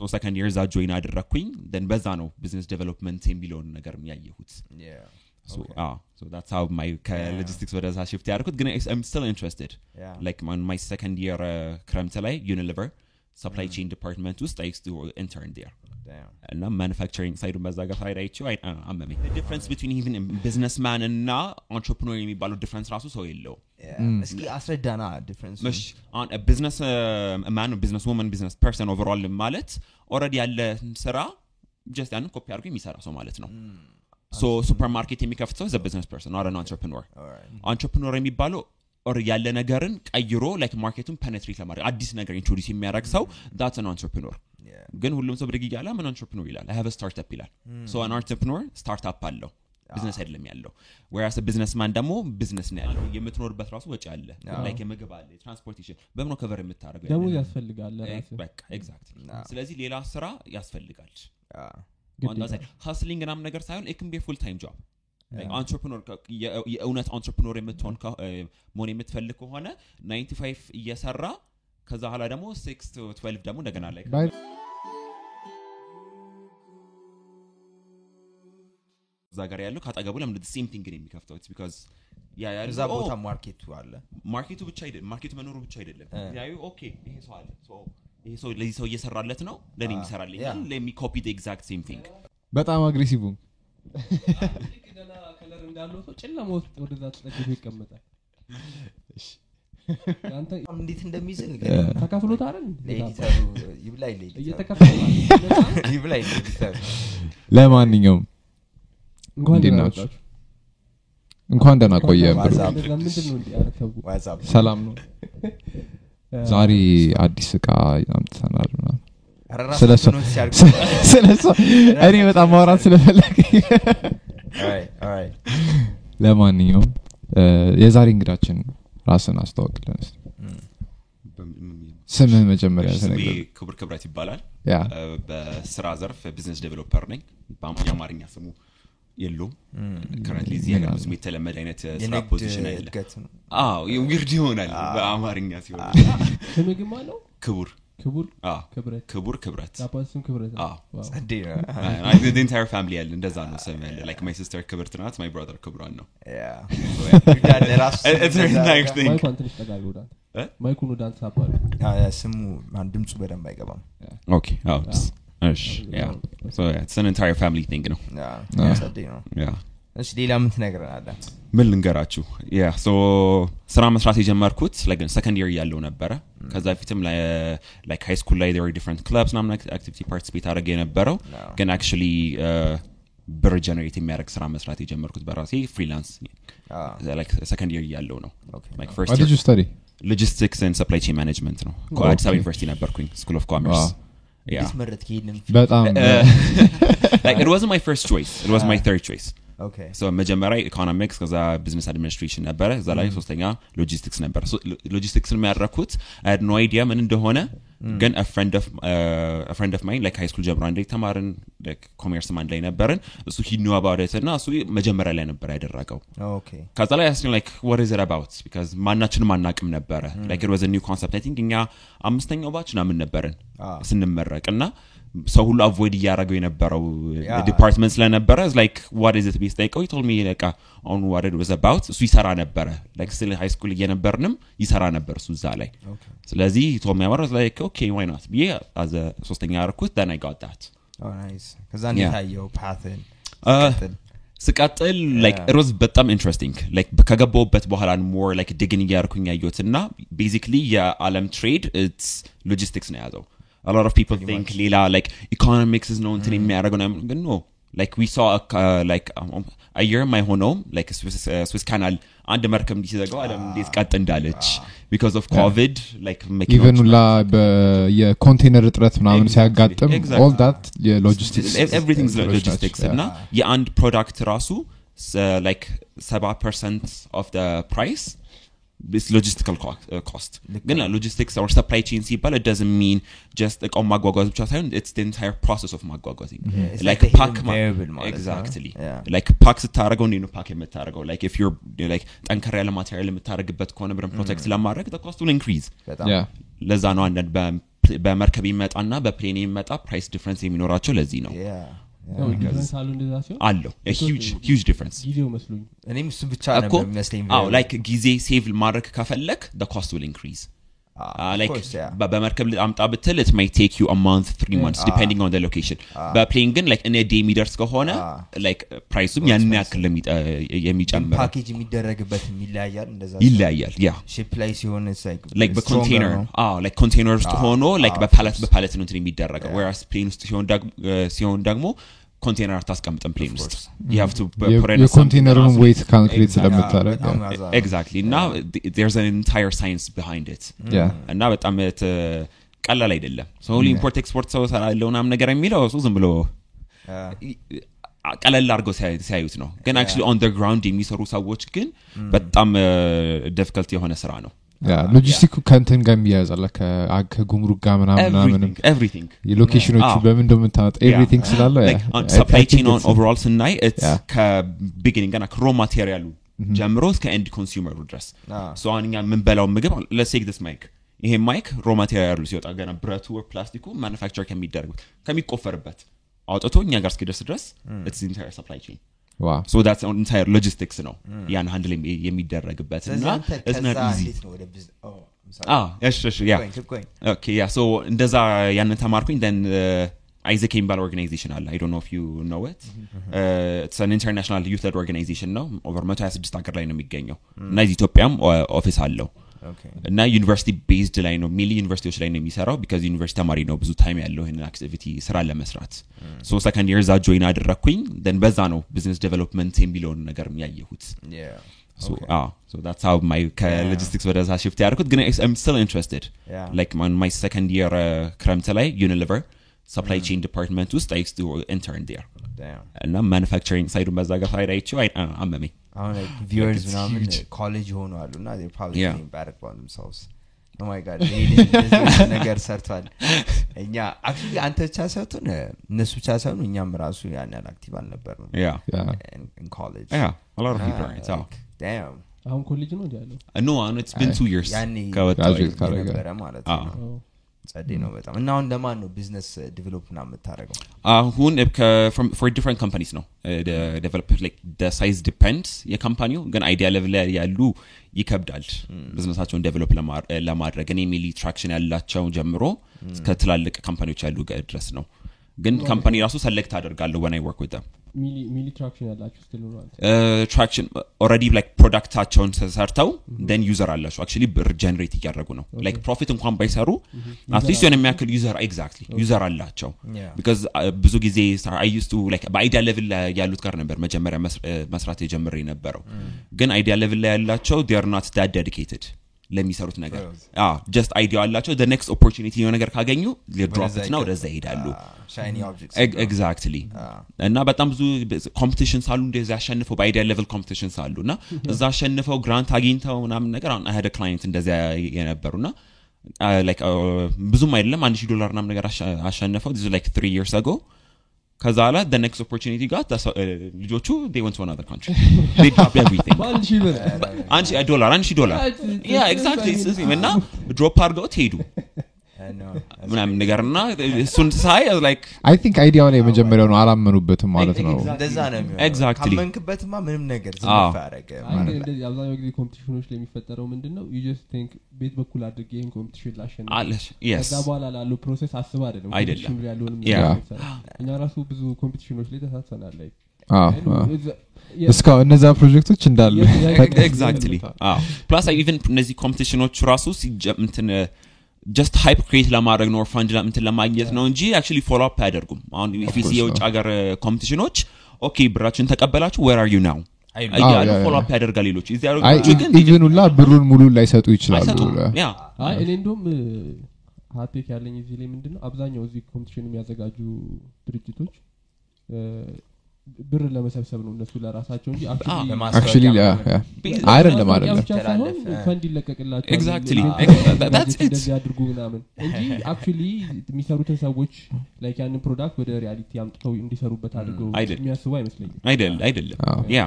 so second year እዛ join አደረግኩኝ then በዛ ነው business development የሚለውን ነገር ያየሁት Yeah. So, Okay. ah, so that's how my ከሎጂስቲክስ ወደዛ shift ያደርኩት ግን I'm still interested Yeah. like on my second year uh, ክረምት ላይ ዩኒሊቨር supply chain department ውስጥ I used to intern there. Damn. እና manufacturing side ኡን በዛ ጋር side አይቼው አይ- አ- አመመኝ difference between even businessman እና entrepreneur የሚባለው difference ራሱ ሰው የለው Yeah. እስኪ አስረዳና difference መሽ business man business woman business person overall ማለት already ያለ ስራ just ያንን ኮፒ አድርጎ የሚሰራ ሰው ማለት ነው so ሱፐር ማርኬት የሚከፍት ሰው business person አረ entrepreneur entrepreneur የሚባለው or ያለ ነገርን ቀይሮ like market ኡን penetrate ለማድረግ አዲስ ነገር introduce የሚያደርግ ሰው that's an entrepreneur ግን ሁሉም ሰው ብድግ እያለ ምን entrepreneur ይላል? I have startup ይላል. so an entrepreneur startup አለው. ቢዝነስ አይደለም ያለው. whereas businessman ደግሞ ቢዝነስ ነው ያለው. የምትኖርበት ራሱ ወጪ አለ. like የምግብ አለ የ transportation በምኖ cover የምታደርገው? ደሞዝ? ያስፈልጋል በቃ exact ስለዚህ ሌላ ስራ ያስፈልጋል. hustling ናም ነገር ሳይሆን it can be full time job entrepreneur የእውነት entrepreneur የምትሆን መሆን የምትፈልግ ከሆነ 95 እየሰራ ከዛ ኋላ ደግሞ 6 to 12 ደግሞ እንደገና ላይ እዛ ጋር ያለው ካጠገቡ ለምን same thing ነው የሚከፍተው? because ያ ያለው እዛ ቦታ ኦ፣ market ኡ አለ። market ኡ ብቻ አይደለም market ኡ መኖሩ ብቻ አይደለም። ያዩ okay ይሄ ሰው አለ. ይሄ ሰው ለዚህ ሰው እየሰራለት ነው የሚሰራልኝ yeah። let me copy the exact same thing. በጣም aggressive ልክ ደህና ከለር እንዳለው ሰው ጨለማ ውስጥ ወደዛ ተጠግቶ ይቀመጣል እንዴት ተከፍሎት አይደል ይብላኝ ይብላኝ ለኤዲተሩ ለማንኛውም እንኳን ደህና ናችሁ? መጣችሁ። እንኳን ደህና ቆየ ሰላም ነው። ዛሬ አዲስ እቃ አምጥተናል ምናምን ኧረ ስለ ራሳቸው እሷ- ነው። ሲያርጉ ስለ እሷ እኔ በጣም ማውራት ስለፈለግ Alright, alright. ለማንኛውም የዛሬ እንግዳችን ራስን አስተዋውቅልን ስምህ መጀመሪያ ክቡር ክብረት ይባላል። በስራ ዘርፍ business developer ነኝ። የአማርኛ ስሙ የለውም currently እዚህ ሀገር ብዙም የተለመደ አይነት ስራ position አይደለም። weird ይሆናል። በአማርኛ ሲሆን። ስምህ ነው ክቡር ክቡር ክብረት entire family ያለ እንደዛ ነው ስም ያለ። like my sister ክብርት ናት my brother ክብሯን ነው። ስሙ? mic ኡን ወደ አንተ ሳባሉ ድምፁ በደንብ አይገባም። okay እሺ yeah። so it's an entire family thing ነው እሺ ሌላ ምን ትነግረናለህ ምን ልንገራችሁ? ስራ መስራት የጀመርኩት second year ያለው ነበረ። ከዛ በፊትም like high school ላይ different clubs ምናምን activity participate አድረገ የነበረው. ግን actually ብር generate የሚያደርግ ስራ መስራት የጀመርኩት በራሴ freelance second year ያለው ነው። Okay. Like What first did year you study? logistics and supply chain management ነው. አዲስ አበባ ዩኒቨርሲቲ ነበርኩኝ school of commerce በጣም like it wasn't my first choice. It was my third choice መጀመሪያ ኢኮኖሚክስ ከዛ business administration ነበረ። እዛ ላይ ሶስተኛ ሎጂስቲክስ ነበረ። ሎጂስቲክስ የሚያደረግኩት had no idea ምን እንደሆነ ግን friend of mine like high school ጀምሮ አንድ ላይ ተማርን። commerce አንድ ላይ ነበርን። እሱ he knew about it እና እሱ መጀመሪያ ላይ ነበር ያደረገው። ከዛ ላይ አስኪ like is it about? Because ማናችንም አናቅም ነበረ. Was a new concept. I think እኛ አምስተኛው ባች ምናምን ነበርን Ah. ስንመረቅ እና ሰው ሁሉ avoid እያደረገው የነበረው Yeah. department ስለነበረ like what is it? best ጠይቀው he told me በቃ አሁን what it was about. እሱ ይሰራ ነበረ. Like ስለ high school እየነበርንም ይሰራ ነበር እሱ እዛ ላይ. ስለዚህ he told me about it I was like okay why not? ብዬ as a ሶስተኛ ያደረኩት then I got that. nice ከዛ እንዴት Yeah. አየው path ኡን Uh, ስቀጥል like Yeah. ሮዝ በጣም interesting like ከገባውበት በኋላ more like dig ን እያደረኩኝ ያየሁት እና basically የዓለም trade it's logistics ነው የያዘው a lot of people think ሌላ like economics ነው እንትን የሚያደርገው ነው ግን no like we saw a, uh, like um, አየር የማይሆነውም like ስዊስ ካናል አንድ መርከብ እንዲህ ሲዘጋው ዓለም እንዴት ቀጥ እንዳለች because of covid like መኪናዎች even ሁላ በ- የኮንቴነር እጥረት ምናምን Exactly, ሲያጋጥም exactly. all that የ logistics everything ነገሮች ሎጂስቲክስ ናቸው። እና የአንድ product ራሱ like ሰባ percent of price logistical cost ግን logistics or supply chain ሲባል doesn't mean just እቃውን ማጓጓዝ ብቻ ሳይሆን it's entire process of ማጓጓዝ it's like like the pack hidden variable ማለት ነው። exactly Yeah. like pack ስታደረገው እንዴ ነው ፓክ የምታደረገው ላይክ ኢፍ ዩር like ጠንከር ያለ material የምታደረግበት ከሆነ ብለን protect ለማድረግ cost will increase በጣም Yeah. ለዛ ነው አንዳንድ በፕ- በመርከብ ይመጣና በ plane የሚመጣ price difference የሚኖራቸው ለዚህ ነው Yeah, yeah. ነው difference አሉ እንደዛ ሲሆን አለው huge difference ጊዜው መስሎኝ እኔም እሱ ብቻ እኮ ነበር የሚመስለኝ አዎ like ጊዜ save ማድረግ ከፈለክ the cost will increase like በመርከብ አምጣ ብትል it might take you a month three months depending on the location. በ plane ግን like እኔ day የሚደርስ ከሆነ like price ኡም ያን ያክል ነው የሚጠ- የሚጨምረው ፓኬጅ የሚደረግበት ይለያያል እንደዛ ይለያያል yeah ship ላይ ሲሆን it's like like stronger በኮንቴነር ነው። አዎ like container ውስጥ ሆኖ like በ pallet በ pallet ነው እንትን የሚደረገው whereas plane ውስጥ ሲሆን ደግሞ ሲሆን ደግሞ ኮንቴነር አታስቀምጥም plane ውስጥ you have to put it in something የ container ኡን weight calculate. ስለምታደረግ exactly እና there's an entire science behind it. እና በጣም ት- ቀላል አይደለም. ሰው import export ሰው ሰራለው ምናምን ነገር የሚለው እሱ ዝም ብሎ. ቀለል አድርገው ሲያዩ- ሲያዩት ነው። ግን actually on ground የሚሰሩ ሰዎች ግን በጣም difficult የሆነ ስራ ነው ሎጂስቲክ ከንትን ጋር ይያያዛላ ከጉምሩክ ጋር ምናምን ምናምንም everything everything የ location ኖቹ አዎ። በምን እንደምታመጣ everything ስላለ supply chain overall ስናይ Yeah. ከ beginning ገና ከ raw material ኡ ጀምሮ እስከ end consumer ኡ ድረስ. so አሁን እኛ የምንበላው ምግብ ለሴክ ስ mic ይሄ mic raw material ኡ ሲወጣ ገና ብረቱ or ፕላስቲኩ manufacture ከሚደረግ ከሚቆፈርበት አውጥቶ እኛ ጋር እስኪደርስ ድረስ it's entire supply chain so that's entire logistics ነው ያን handle የሚደረግበት እና yeah so እንደዛ ያንን ተማርኩኝ then AIESEC የሚባል organization አለ I know you know it it's an international youth led organization ነው over 126 ሀገር ላይ ነው የሚገኘው. እና እዚህ ኢትዮጵያም office አለው. Okay. እና ዩኒቨርሲቲ based ላይ ነው mainly ዩኒቨርሲቲዎች ላይ ነው የሚሰራው because ዩኒቨርሲቲ ተማሪ ነው ብዙ time ያለው ይህንን activity ስራ ለመስራት. so second year እዛ join አደረግኩኝ then በዛ ነው business development የሚለውን ነገር ያየሁት. Yeah. So, ah, so that's how my ከሎጂስቲክስ ወደዛ shift ያደርኩት ግን I'm still interested. Yeah. like on my second year uh, ክረምት ላይ ዩኒሊቨር supply chain department ውስጥ I used እና manufacturing side ኡን በዛ ጋር side አይቼው አይ- አ- አመመኝ አሁን like viewers it's ምናምን. ኮሌጅ የሆኑ አሉ እና. Oh ነገር ሰርቷል እኛ actually አንተ ብቻ ሳይሆን እነሱ ብቻ ሳይሆኑ እኛም ራሱ ያን ያህል active አልነበርንም yeah in, in college yeah a lot of እና people are like, damn አሁን ኮሌጅ ነው እንዲ ያለው uh, no uh, it's been two years ያኔ ከወጣሁ graduate ካደረገ። የነበረ ማለት አዎ። ነው ጸዴ ነው በጣም እና አሁን ለማን ነው business develop የምታደርገው? አሁን for different companies ነው develop size depends የ company ው ግን idea level ላይ ያሉ ይከብዳል ቢዝነሳቸውን develop ለማድረግ እኔ mainly traction ያላቸው ጀምሮ እስከ ትላልቅ company ዎች ያሉ ድረስ ነው። ግን company ራሱ select አደርጋለሁ when I work mainly traction ያላችሁ ስትል ነው ማለት traction already like product ኣቸውን ሰርተው then user አላቸው. actually ብር generate እያደረጉ ነው. like profit እንኳን ባይሰሩ at least የሆነ የሚያክል user exactly user አላቸው. because ብዙ ጊዜ አይስቱ በ idea level ላይ ያሉት ጋር ነበር መጀመሪያ መስራት የጀምረ የነበረው. ግን idea level ላይ ያላቸው are not that dedicated ለሚሰሩት ነገር just idea አላቸው። next opportunity የሆነ ነገር ካገኙ ሊ drop it ነው ወደዛ ይሄዳሉ። exactly እና በጣም ብዙ competitions አሉ። እንደዚ ያሸንፈው በ idea level competitions አሉ። እና እዛ አሸንፈው grant አግኝተው ምናምን ነገር አሁን I had a client እንደዚያ የነበሩ እና like ብዙም አይደለም አንድ ሺህ ዶላር ምናምን ነገር አሸ- አሸንፈው ዚ like three years ago ከዛ ላ next opportunity ጋር ተሰ- እ፣ ልጆቹ went on other country drop everything በአንድ ሺህ ብር አንድ ሺህ ዶላር አንድ ሺህ ዶላር yeah exactly እና drop አድርገው ትሄዱ ምናምን ነገር እና እሱን ሳይ like I think idea ው ላይ የመጀመሪያው ነው። አላመኑበትም ማለት ነው። እንደዛ ነው የሚሆነው። Exactly. ካመንክበትማ ምንም ነገር አብዛኛው ጊዜ competition ኖች ላይ የሚፈጠረው ምንድን ነው you just think ቤት በኩል አድርጌ ይህን competition ላሸንፍ አለሽ yes ከዛ በኋላ ላለው process አስብ አይደለም። አይደለም። competition ኑ ላይ ያለውንም yeah። ነገር ይሰራል። እኛ ራሱ ብዙ competition ኖች ላይ ተሳትፈናል። ላይ እስካሁን እነዛ ፕሮጀክቶች እንዳሉ exactly plus even እነዚህ competition ኖች ራሱ ሲጀ- እንትን just hype create ለማድረግ ነው ፈንድ እንትን ለማግኘት ነው እንጂ actually follow up አያደርጉም. አሁን ፊሲ የውጭ ሀገር competition ኖች okay ብራችን ተቀበላችሁ where are you now እያሉ follow up ያደርጋል ሌሎች. ሁላ ብሩን ሙሉ ላይሰጡ ይችላሉ አይሰጡም. ያ አይ እኔ እንደውም hot take ያለኝ እዚህ ላይ ምንድን ነው አብዛኛው እዚህ competition የሚያዘጋጁ ድርጅቶች ብር ለመሰብሰብ ነው እነሱ ለራሳቸው እንጂ ለማስታወቂያ አይደለም አይደለም ሳይሆን ፈንድ ይለቀቅላቸዋል Exactly. event That- that's it. እንደዚህ አድርጉ ምናምን እንጂ actually የሚሰሩትን ሰዎች like ያንን product ወደ reality አምጥተው እንዲሰሩበት አድርገው የሚያስቡ አይመስለኝም አይደል አይደለም አዎ። ያ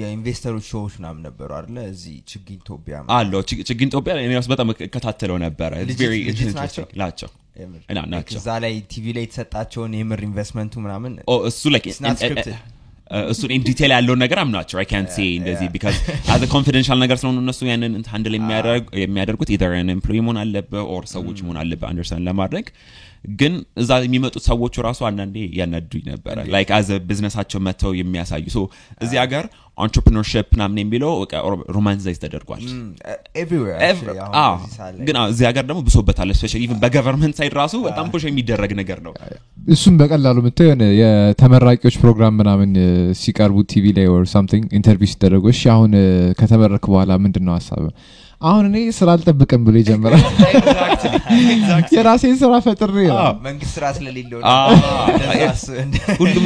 የ investor ኦች show ዎች ምናምን ነበሩ አለ እዚህ ችግኝ ኢትዮጵያ አለው ችግ- ችግኝ ኢትዮጵያ እኔ በጣም እከታተለው ነበረ It's Legit- very legit interesting. ናቸው? እና ናቸው. እዛ ላይ ቲቪ ላይ የተሰጣቸውን የምር ኢንቨስትመንቱ ምናምን እሱ እሱን in detail ያለውን ነገር አምናቸው አይ ካንት ሴ እንደዚህ because አዘ confidential ነገር ስለሆኑ እነሱ ያንን handle የሚያደርጉት either employee መሆን አለብህ or ሰዎች መሆን አለብህ understand ለማድረግ ግን እዛ የሚመጡት ሰዎቹ ራሱ አንዳንዴ ያናዱኝ ነበረ። like አዘ ቢዝነሳቸው መጥተው የሚያሳዩ so እዚህ ሀገር entrepreneurship ምናምን የሚለው romanticize ተደርጓል። ግን እዚህ ሀገር ደግሞ ብሶበታል especially even በ government side ራሱ በጣም push የሚደረግ ነገር ነው። እሱም በቀላሉ የምታየው የሆነ የተመራቂዎች ፕሮግራም ምናምን ሲቀርቡ ቲቪ ላይ or something interview ሲደረጉ እሺ አሁን ከተመረቅክ በኋላ ምንድን ነው ሀሳብ አሁን እኔ ስራ አልጠብቅም ብሎ ይጀምራል። የራሴን ስራ ፈጥሬ መንግስት ስራ ስለሌለው ሁሉም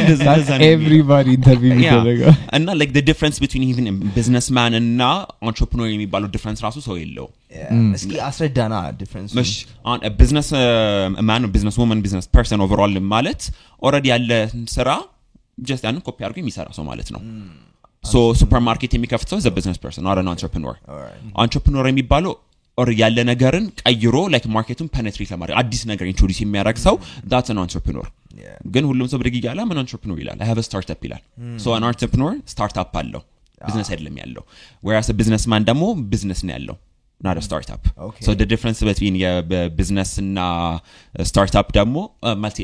everybody interview የሚደረገው። እና like the difference between even businessman እና entrepreneur የሚባለው difference ራሱ ሰው የለው እስኪ አስረዳና ዲፍረንስ businessman businesswoman business person overall ማለት already ያለ ስራ just ያንን ኮፒ አድርጎ የሚሰራ ሰው ማለት ነው so ሱፐር ማርኬት የሚከፍት ሰው business person አረ entrepreneur entrepreneur የሚባለው or ያለ ነገርን ቀይሮ like market ኡን penetrate ለማድረግ አዲስ ነገር introduce የሚያደርግ ሰው that ነው entrepreneur ግን ሁሉም ሰው ብድግ እያለ I'm an entrepreneur ይላል? I have startup ይላል. so an entrepreneur startup አለው. ቢዝነስ አይደለም ያለው. whereas businessman ደግሞ ቢዝነስ ነው ያለው not Okay. so difference between የቢዝነስ እና startup ደግሞ ማለት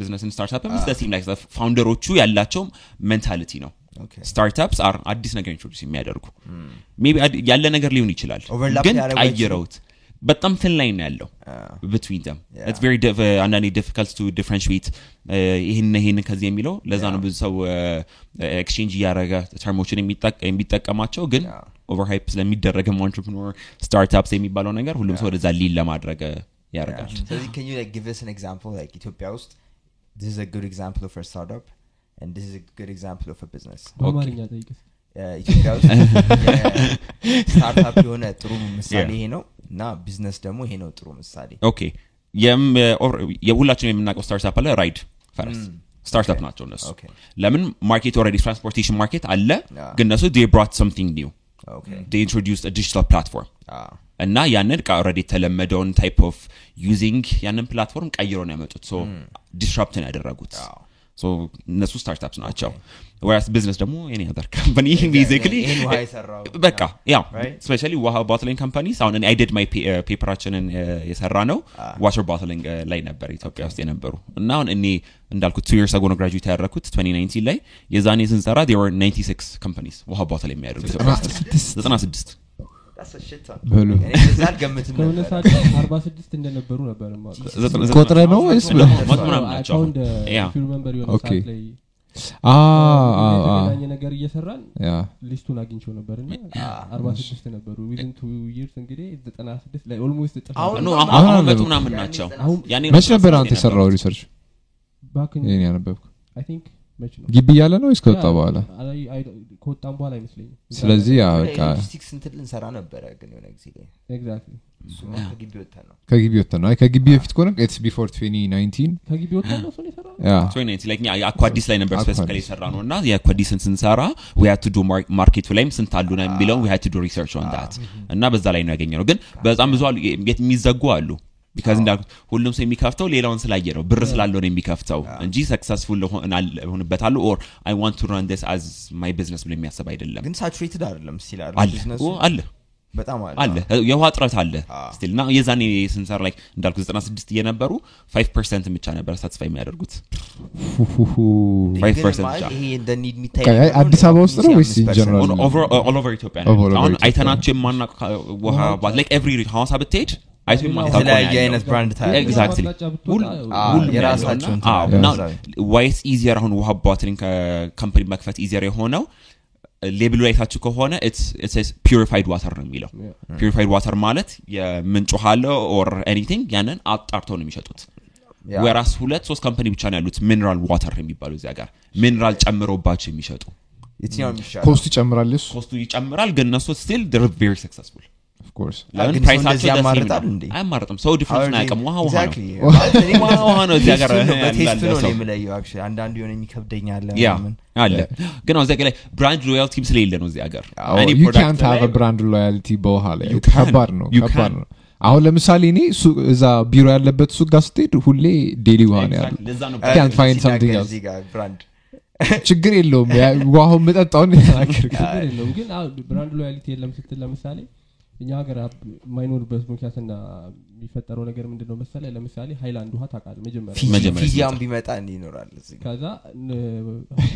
ቢዝነስ startup same ላይ founder ኦቹ ያላቸው mentality ነው startups are አዲስ ነገር introduce የሚያደርጉ. maybe ያለ ነገር ሊሆን ይችላል ግን ቀይረውት በጣም thin line ነው ያለው between them it's very አንዳንዴ difficult to differentiate ይህን ይህን ከዚህ የሚለው ለዛ ነው ብዙ ሰው exchange እያደረገ term ኦችን የሚጠቀማቸው ግን. overhype ስለሚደረግም entrepreneur startups የሚባለው ነገር ሁሉም ሰው ወደዛ ሊል ለማድረግ ያደርጋል. ስለዚህ ኢትዮጵያ ውስጥ this is a good example of a startup and this is a good example of a business. ኢትዮጵያ ውስጥ startup የሆነ ጥሩ ምሳሌ. ይሄ ነው እና ቢዝነስ ደግሞ ይሄ ነው ጥሩ ምሳሌ okay የሁላችንም የምናውቀው startup አለ ራይድ ፈረስ startup ናቸው እነሱ Okay. ለምን market already transportation market አለ Yeah. ግን እነሱ they brought something new. Okay. they introduced a digital platform. Ah. እና ያንን ቃ already የተለመደውን type of using ያንን platform ቀይሮ ነው ያመጡት so disrupt ን ያደረጉት እነሱ startups ናቸው. whereas ቢዝነስ ደግሞ any other company basically በቃ ያው? especially ውሃ bottling companies አሁን I did my paper ኣችንን የሰራ ነው water bottling ላይ ነበር ኢትዮጵያ ውስጥ የነበሩ. እና አሁን እኔ እንዳልኩት two years ago ነው graduate ያደረኩት 2019 ላይ የዛኔ ስንሰራ were 96 companies ውሃ bottle የሚያደርጉ ኢትዮጵያ ውስጥ. 96 እንደነበሩ ነበር ቆጥረ ነው ወይስ ነገር እየሰራን ያ list ኡን አግኝቸው ነበር እና አርባ ስድስት ነበሩ። within two years እንግዲህ ዘጠና ስድስት ላይ almost ምናምን ናቸው. መች ነበር አንተ የሰራው research ያነበብኩ። ግቢ እያለ ነው ወይስ ከወጣ በኋላ ከወጣም በኋላ አይመስለኝም። ስለዚህ ሎጂስቲክስ እንትን ልንሰራ ነበረ ግን የሆነ ጊዜ ላይ። ከግቢ ወጥተን ነው። ከግቢ በፊት ከሆነ it's before 2019 ከግቢ ወጣ ነው እሱን የሰራው ያ አኳዲስ ላይ ነበር specifically የሰራ ነው እና የአኳዲስን ስንሰራ to do market ኡ ላይም ስንት አሉ ነው የሚለውን to do research on that እና በዛ ላይ ነው ያገኘ ነው ግን በጣም ብዙ አሉ። የሚዘጉ አሉ because እንዳልኩት ሁሉም ሰው የሚከፍተው ሌላውን ስላየ ነው። ብር ስላለው ነው የሚከፍተው እንጂ successful ሆንበታሉ or I want to run this as my business ብሎ የሚያስብ አይደለም። ግን saturated አይደለም still አለ። አለ። በጣም አለ። አለ። የውሃ እጥረት አለ still እና የዛኔ ስንሰራ ላይ እንዳልኩ 96 እየነበሩ 5 percent ብቻ ነበር satisfy የሚያደርጉት። አዲስ አበባ ውስጥ ነው ወይስ in 5% general? all over ኢትዮጵያ አሁን አይተናቸው የማናውቀው ውሃ but like every ሐዋሳ ብትሄድ አይቶ የተለያየ አይነት brand ታያለህ። exactly አቅጣጫ ብትወጣ ሁሉ- አዎ፣ ሁሉም የራሳቸው ያለው እና- እንትን አዎ፣ አለ። እና ለምሳሌ። why it's easier አሁን ውሃ bottling company መክፈት easier የሆነው label ኡ ላይ ታችሁ ከሆነ purified water ነው የሚለው። purified water ማለት የምንጭ ውሃ አለ or anything ያንን አጣርተው ነው የሚሸጡት። whereas ሁለት ሶስት company ብቻ ነው ያሉት mineral water የሚባሉ እዚያ ጋር። ሚነራል ጨምሮባቸው የሚሸጡ ኮስቱ ይጨምራል እሱ? ኮስቱ ይጨምራል ግን እነሱ still very successful of course ለምን price ኣቸው ያማርጣል እንዴ? አያማርጥም ሰው difference ኡን አያውቅም ውሃ ውሃ ነው። ውሃ ውሃ ነው እዚያ ጋር taste ኡን ነው፣ የምለየው actually። አንዳንዱ የሆነ የሚከብደኝ አለ ምናምን። አለ። ግን አሁን ላይ brand loyalty ም ስለሌለ ነው እዚያ ሀገር። brand loyalty በውሃ ላይ. ከባድ ነው ከባድ. ነው። አሁን ለምሳሌ እኔ ሱ- እዛ ቢሮ ያለበት ሱቅ ጋር ስትሄድ ሁሌ ዴሊ ውሃ ነው ያሉ. እዚህ ችግር የለውም። ውሃውን የለውም። ግን brand loyalty የለም ስትል ለምሳሌ እኛ ሀገር የማይኖርበት ምክንያትና የሚፈጠረው ነገር ምንድን ነው መሰለ ለምሳሌ ሃይላንድ ውሃ ታውቃለህ? መጀመሪያ ፊጂ- መጀመሪያ ፊጂያን ቢመጣ እንዲህ ይኖራል ከዛ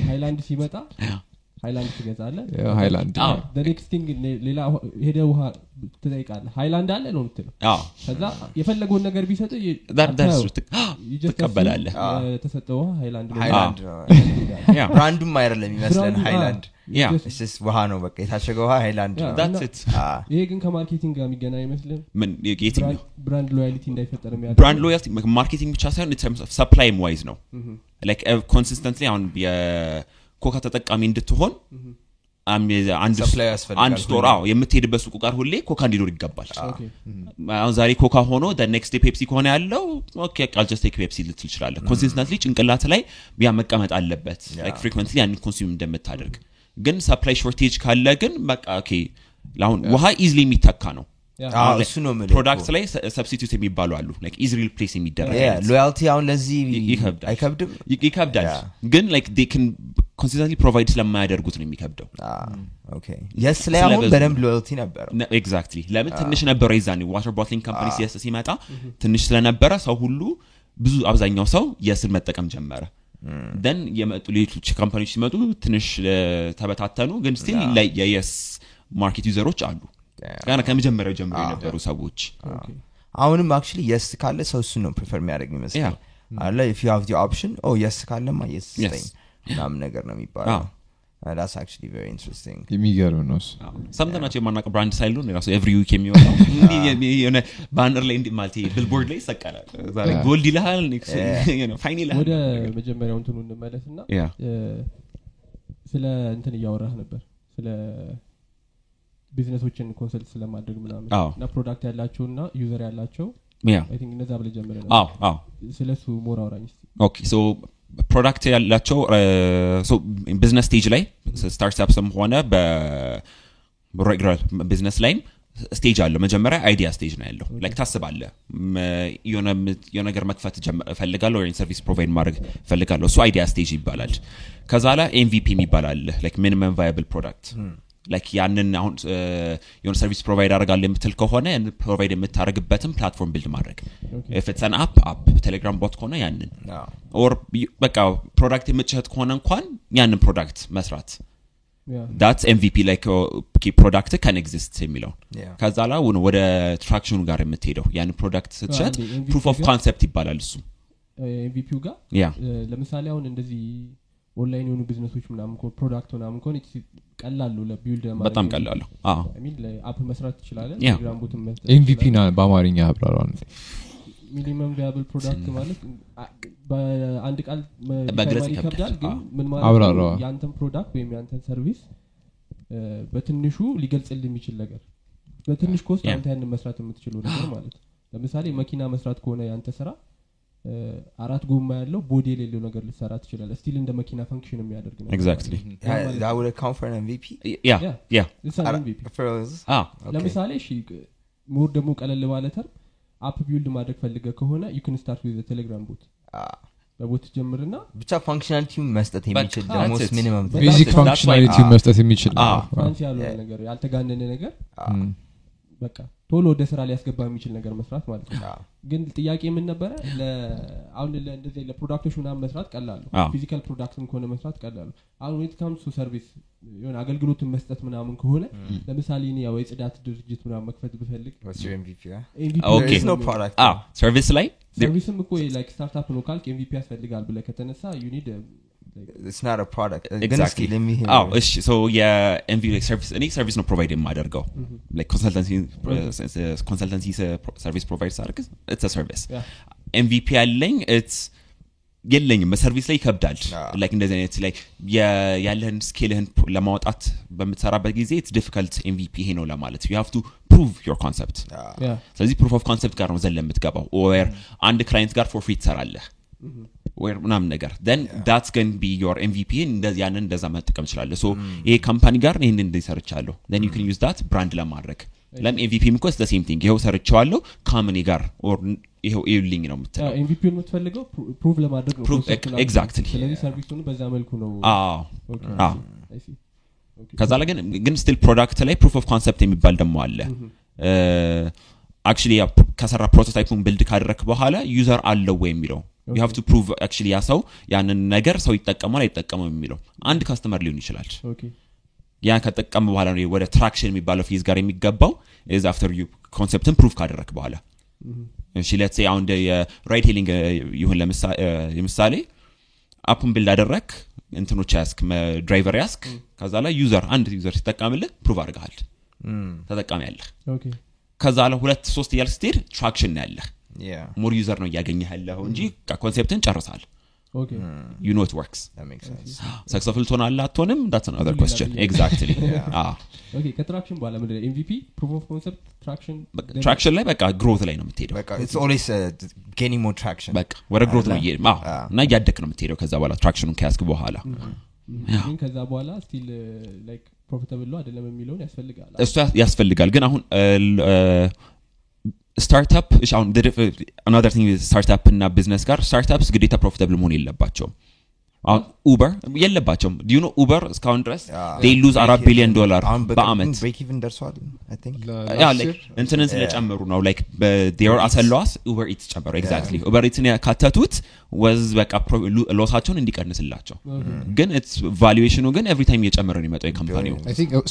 ሃይላንድ ሲመጣ ሃይላንድ ትገዛለህ? ያው ሃይላንድ አዎ። next thing ሌላ ሄደ ውሃ ትጠይቃለህ። ሃይላንድ አለ ነው የምትለው? አዎ። ከዛ የፈለገውን ነገር ቢሰጥ That- that's true. ትቀበላለህ። የተሰጠ ውሃ yeah። brand ኡም አይደለም ይመስለን brand ኡ- ውሃ ነው በቃ የታሸገ ውሃ ሃይላንድ ይሄ ግን ከ marketing ጋር የሚገናኝ አይመስልም? brand loyalty እንዳይፈጠር ብራንድ ሎያልቲ ማርኬቲንግ ብቻ ሳይሆን supply ም wise ነው። like consistently አሁን የኮካ ተጠቃሚ እንድትሆን አንድ store አዎ የምትሄድበት ሱቁ ጋር ሁሌ ኮካ እንዲኖር ይገባል። አሁን ዛሬ ኮካ ሆኖ next day ፔፕሲ ከሆነ ያለው okay በቃ I'll just take ፔፕሲ ልትል ትችላለህ consistently ጭንቅላት ላይ yeah መቀመጥ አለበት። like frequently ያንን consume እንደምታደርግ ግን supply shortage ካለ ግን በቃ okay። አሁን ውሃ easily የሚተካ ነው። product ላይ substitute የሚባሉ አሉ። easily replace የሚደረግ Yeah, አይነት። loyalty አሁን ለዚህ አይከብድም? ይከብዳል. ግን like consistently provide ስለማያደርጉት ነው የሚከብደው። የስ ላይ አሁን በደንብ loyalty ነበረው exactly ለምን ትንሽ ነበረ የዛኔ? water bottling company ሲመጣ ትንሽ ስለነበረ ሰው ሁሉ ብዙ አብዛኛው ሰው የስን መጠቀም ጀመረ then የመጡ ሌሎች company ዎች ሲመጡ ትንሽ ተበታተኑ ግን still የየስ market user ኦች አሉ. ገና ከመጀመሪያው ጀምሮ የነበሩ ሰዎች. አሁንም actually የስ ካለ ሰው እሱን ነው prefer የሚያደርግ ይመስላል Yeah. አለ if you have the option oh የስ ካለማ የስ Yes. ስጠኝ ምናምን ነገር ነው የሚባለው. አዎ። that's actually very interesting የሚገርም ነው እሱ ሰምተናቸው የማናውቀው brand ሳይል ነው የራሱ every week የሚወጣው የሆነ banner ላይ እንዲህ ማለት ቢልቦርድ ላይ ይሰቀላል ዛሬ. gold ይልሃል fine ይልሃል ወደ መጀመሪያው እንትኑ እንመለስ እና ስለ እንትን እያወራህ ነበር ስለ businessኦችን consult ስለማድረግ ምናምን እና product ያላቸው እና user ያላቸው እነዛ ብለህ ጀምረህ አዎ አዎ ስለ እሱ more አውራኝ እስኪ Okay so product ያላቸው business stage ላይ startupsም ሆነ በ regular business ላይም stage አለው። መጀመሪያ idea stage ነው ያለው። like ታስባለህ? የሆነ ነገር መክፈት እፈልጋለሁ ወይም service provide ማድረግ እፈልጋለሁ። እሱ idea stage ይባላል። ከዛ ላይ MVP የሚባል አለ። like minimum viable product like ያንን አሁን የሆነ service provide አደርጋለሁ የምትል ከሆነ provide የምታደርግበትን platform build ማድረግ። if it's an app app ቴሌግራም bot ከሆነ ያንን። or በቃ product የምትሸጥ ከሆነ እንኳን ያንን product መስራት። that's MVP like product can exist የሚለውን. ከዛ ላይ ወደ- tractionኑ ጋር የምትሄደው ያንን product ስትሸጥ proof of concept ይባላል እሱ። MVPው ጋር? Yeah። ለምሳሌ አሁን እንደዚህ ኦንላይን የሆኑ businessኦች ምናምን ከሆነ product ምናምን ከሆነ ቀላሉ ለ build በጣም ቀላሉ app መስራት ትችላለን ቴሌግራም botን መስራት MVP ና በአማርኛ አብራሯል minimum viable product ማለት በአንድ ቃል መ- በግልጽ ሊባል ይከብዳል። ግን ምን ማለት ነው? የአንተን product ወይም የአንተን service በትንሹ ሊገልጽልህ የሚችል ነገር። በትንሽ cost አንተ ያንን መስራት የምትችለው ነገር ማለት ነው። ለምሳሌ መኪና መስራት ከሆነ የአንተ ስራ አራት ጎማ ያለው body የሌለው ነገር ልትሰራ ትችላል still እንደ መኪና function የሚያደርግ Okay. ለምሳሌ እሺ more ደግሞ ቀለል ባለ term app build ማድረግ ፈልገህ ከሆነ you can start with ቴሌግራም bot Ah. በ bot ጀምርና ብቻ functionalityውን መስጠት የሚችል basic. functionality መስጠት የሚችል fancy ያልሆነ ነገር ያልተጋነነ ነገር እም። በቃ ቶሎ ወደ ስራ ሊያስገባ የሚችል ነገር መስራት ማለት ነው። ግን ጥያቄ ምን ነበረ? አሁን እንደዚህ ለ productኦች ምናምን መስራት ቀላሉ physical productም ከሆነ መስራት ቀላሉ አሁን when it comes service የሆነ አገልግሎትን መስጠት ምናምን ከሆነ ለምሳሌ ያው የጽዳት ድርጅት ምናምን መክፈት ብፈልግ ሰርቪስ ላይ ሰርቪስም እኮ ላይክ ስታርታፕ ነው ካልክ ኤምቪፒ ያስፈልጋል ብለ ከተነሳ ዩኒድ It's not a product. Uh, ግን እስኪ ኤግዛክትሊ let me hear አዎ it. እሺ ሶ የኤንቪ ሰርቪስ እኔ ሰርቪስ ነው ፕሮቫይድ የማደርገው ላይክ ኮንሰልተንሲ ኮንሰልተንሲ ሰርቪስ ፕሮቫይድ ሳደርግ ኢትስ ሰርቪስ Yeah. ኤምቪፒ ያለኝ ኢትስ የለኝም በሰርቪስ ላይ ይከብዳል. አዎ። ላይክ እንደዚህ አይነት ላይ ያለህን ስኬልህን ለማውጣት በምትሰራበት ጊዜ ኢትስ ዲፊካልት ኤምቪፒ ይሄ ነው ለማለት. ዩ ሃቭ ቱ ፕሩቭ ዮር ኮንሰፕት ያ ስለዚህ ፕሩፍ ኦፍ ኮንሰፕት ጋር ነው ዘለ የምትገባው. ኦር አንድ ክላይንት ጋር ፎር ፍሪ ትሰራለህ. ወር ምናምን ነገር. ን ዳትስ ገን ቢ ዮር ኤምቪፒ ያንን እንደዛ መጠቀም ትችላለህ. ሶ ይሄ ካምፓኒ ጋር ይህን እንደ ሰርቻለሁ. ን ዩ ን ዩዝ ዳት ብራንድ ለማድረግ. ለም ኤምቪፒ ምኮ ስ ሴም ቲንግ ይኸው ሰርቸዋለሁ ካምኒ ጋር ኦር ይኸው እዩልኝ ነው የምትለው. ኤምቪፒውን የምትፈልገው Prove ለማድረግ ነው. Prove- concept-ን exactly. ስለዚህ serviceኡን በዛ መልኩ ነው ከዛ ላይ ግን ግን still product ላይ proof of concept የሚባል ደግሞ አለ. actually ከሰራ prototypeኡን build ካደረክ በኋላ user አለው ወይ የሚለው you have to prove actually ያ ሰው ያንን ነገር ሰው ይጠቀማል አይጠቀመው የሚለው አንድ customer ሊሆን ይችላል። ያን ከጠቀም በኋላ ነው ወደ traction የሚባለው phase ጋር የሚገባው። is after you conceptን prove ካደረክ በኋላ። እሺ let's አሁን የ ride hailing ይሁን ለምሳ- እ፣ ለምሳሌ appኡን build አደረክ እንትኖች ያስክ driver ያስክ ከዛ ላይ user አንድ user ሲጠቀምልህ prove አድርገሃል። ተጠቃሚ ያለህ። ከዛ ላይ ሁለት ሶስት እያልክ ስትሄድ traction ያለህ more user ነው እያገኘህ ያለኸው እንጂ conceptን ጨርሰሃል okay you know works that makes sense. successful ትሆናለህ አትሆንም? that's another ሌላ question ጥያቄ። exactly Okay ከ traction በኋላ ምንድን ነው? MVP Proof of concept traction traction ላይ በቃ growth ላይ ነው የምትሄደው. በቃ it's always uh, gaining more traction. በቃ ወደ growth ነው? እየሄድክ እና እያደግክ ነው የምትሄደው ከዛ በኋላ tractionኑን ከያዝክ በኋላ. ግን ከዛ በኋላ still like profitable ነው አይደለም የሚለውን ያስፈልጋል። እሱ ያስፈልጋል። ግን አሁን startup አሁን another thing startup እና ቢዝነስ ጋር startups ግዴታ profitable መሆን የለባቸውም። አሁን ኡበር የለባቸውም። Do you know ኡበር እስካሁን ድረስ ዴይ ሉዝ አራት ቢሊዮን ዶላር በአመት. break even ደርሰዋል I think. ያ like እንትንን ስለጨመሩ ነው. ላይክ በዴር አሰለዋስ ኡበር ኢትስ ጨመሩ ኤግዛክትሊ ኡበር ኢትስን ያካተቱት ወዝ በቃ ሎሳቸውን እንዲቀንስላቸው ግን ቫሉዌሽኑ ግን ኤቭሪ ታይም እየጨመረ ነው የሚመጣው የካምፓኒው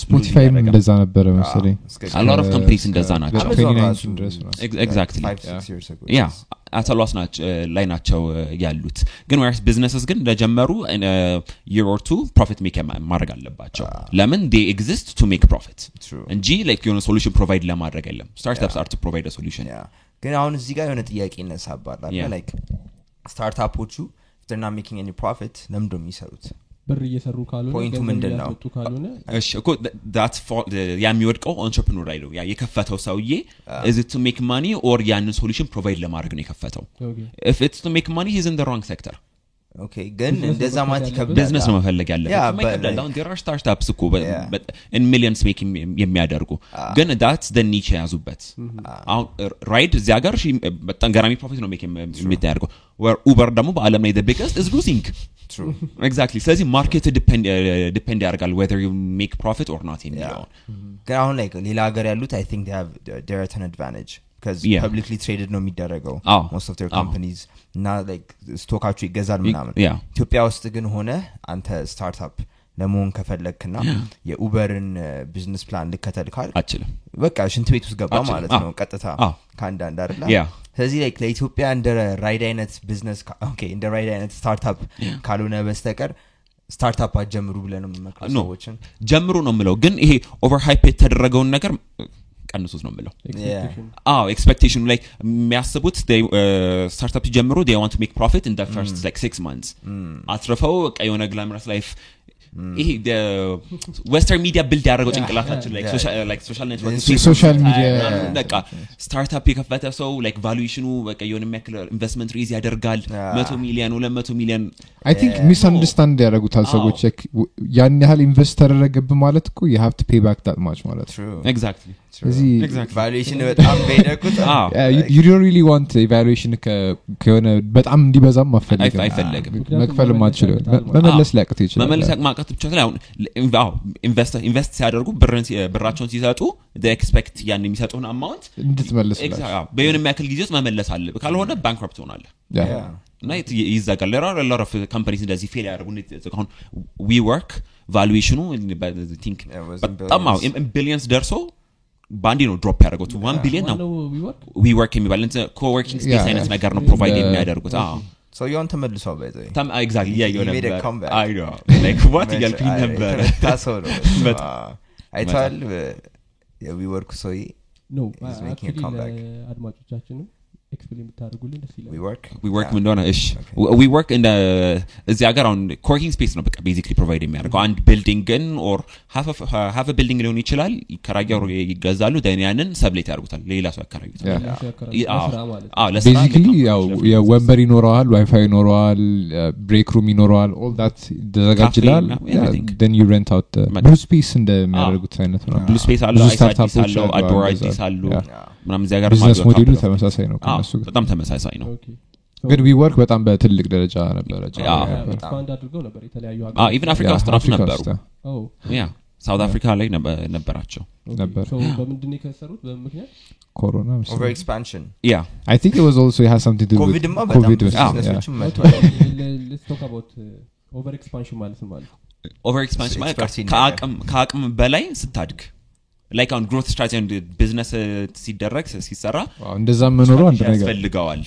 ስፖቲፋይም ያደርጋል። እንደዛ ነበረ መሰለኝ እስከ- a lot of companies እንደዛ ናቸው Amazon 2019 ራሱ ድረስ ነው። Ex- exactly. five, six years ago. ያ አተሏስ ላይ ናቸው እ, ያሉት ግን ወይስ businesses ግን እንደጀመሩ year or two profit make ማድረግ አለባቸው ለምን they exist to make profit. እንጂ like የሆነ solution provide ለማድረግ የለም startups are to provide solution Yeah. ግን አሁን እዚህ ጋር የሆነ ጥያቄ ይነሳባል አይደለ? startupኦቹ if they're not making any profit ለምንድን ነው የሚሰሩት? ብር እየሰሩ ካልሆነ pointኡ ገንዘብ ምንድን ነው? that ያ የሚወድቀው entrepreneur ላይ ነው። ያ የከፈተው ሰውዬ is to make money or ያንን solution provide ለማድረግ ነው የከፈተው? if it's to make money he's in wrong sector okay ግን Business እንደዛ ነው ማለት መክፈት ይከብዳል። ቢዝነስ ነው መፈለግ ያለበት Yeah, እሱማ but ይከብዳል like- አሁን there are startups እኮ Yeah. millions make የሚያደርጉ. ግን that's the niche የያዙበት. አሁን ራይድ እዚህ ሀገር she በጣም ገራሚ profit ነው make የሚያደርገው. ኡበር ደግሞ በአለም ላይ biggest is losing True. exactly ስለዚህ market depend ያደርጋል where you make profit or not የሚለውን. ግን አሁን ላይ ሌላ ሀገር ያሉት I think they're at advantage Yeah. publicly traded ነው የሚደረገው of their አዎ። companies. እና like stock አቸው ይገዛል ምናምን. ኢትዮጵያ ውስጥ ግን ሆነ አንተ startup ለመሆን ከፈለግክና የኡበርን business plan ልከተል ካልክ አትችልም በቃ ሽንት ቤት ውስጥ ገባ ማለት ነው ቀጥታ ከአንዳንድ yeah ስለዚህ like ለኢትዮጵያ እንደ ራይድ አይነት ቢዝነስ okay እንደ ራይድ አይነት startup ካልሆነ በስተቀር startup አትጀምሩ ብለን የምመክረው No. ሰዎችን. ጀምሩ ነው የምለው። ግን ይሄ over hype የተደረገው ነገር ቀንሱት ነው የምለው። expectation አዎ expectation ኑ ላይ የሚያስቡት startup ሲጀምሩ they want make profit in first like six months አትርፈው በቃ የሆነ glamorous life ይሄ western media build ያደረገው ጭንቅላታችን like social network social media በቃ startup የከፈተ ሰው like valuation ኑ በቃ የሆነ የሚያክል investment raise ያደርጋል መቶ ሚሊዮን ሁለት መቶ ሚሊዮን I think misunderstand ያደረጉታል ሰዎች like w- ያን ያህል invest ተደረገብህ ማለት እኮ you have to pay back that much ማለት exactly valuation በጣም በሄደ ቁጥር አዎ you don't really want valuation ከሆነ በጣም እንዲበዛም አትፈልግም አይፈለግም. መክፈል ማትችል መመለስ ሊያቅት ይችላል. መመለስ ማቃት ብቻ አሁን invest ሲያደርጉ ብራቸውን ሲሰጡ expect ያን የሚሰጡን amount እንድትመልስ በሆነ የሚያክል ጊዜ ውስጥ መመለስ አለ ካልሆነ bankrupt ትሆናለህ እና ይዘጋል። ሌላ lot of companies እንደዚህ fail ያደርጉ አሁን WeWork valuation ኑ think በጣም. billions ደርሶ በአንዴ ነው drop ያደርገው one billion ነው WeWork WeWork የሚባል coworking space Yeah. አይነት ነገር ነው provide የሚያደርጉት። አዎ ሰውየውን ተመልሷል by the way። exactly እያየው He made a ነበር comeback. አይ ነው like what እያልኩኝ የተመታ ሰው ነው አይተዋል የ WeWork ሰውዬ ነው He's making a comeback. አድማጮቻችንም explain ብታደርጉልን ደስ ይላል። እንደሆነ እሺ እንደ እዚህ ሀገር አሁን coworking space ነው በቃ basically provide የሚያደርገው። አንድ building ን or half building ሊሆን ይችላል። ይከራያሩ ይገዛሉ። then ያንን sublet ያደርጉታል። ሌላ ሰው ያከራዩታል። Yeah. ለሰው ያከራያሉ። ይ- አዎ። ለስራ ማለት ነው። አዎ ለስራ basically ልክ ነው። ያው የወንበር ይኖረዋል ዋይፋይ ይኖረዋል break room ይኖረዋል all that ይዘጋጅልሃል Cafe, everything. then you rent out Blue Space እንደሚያደርጉት አይነት ነው. Blue Space startup ኦች አዲስ አለው አዲስ አሉ. ምናምን እዚህ ሀገር business model ኡ ተመሳሳይ ነው ጋር በጣም ተመሳሳይ ነው። ግን WeWork በጣም በትልቅ ደረጃ ነበረ even አፍሪካ ውስጥ ራሱ ነበሩ። ሳውት አፍሪካ ላይ ነበ- ነበራቸው። ነበር። በምንድን ነው የከሰሩት? በምን ምክንያት? ኮሮና over expansion ማለት ከአቅም በላይ ስታድግ like አሁን growth strategy ቢዝነስ ሲደረግ ሲሰራ እንደዛ መኖሩ አንድ ያስፈልገዋል።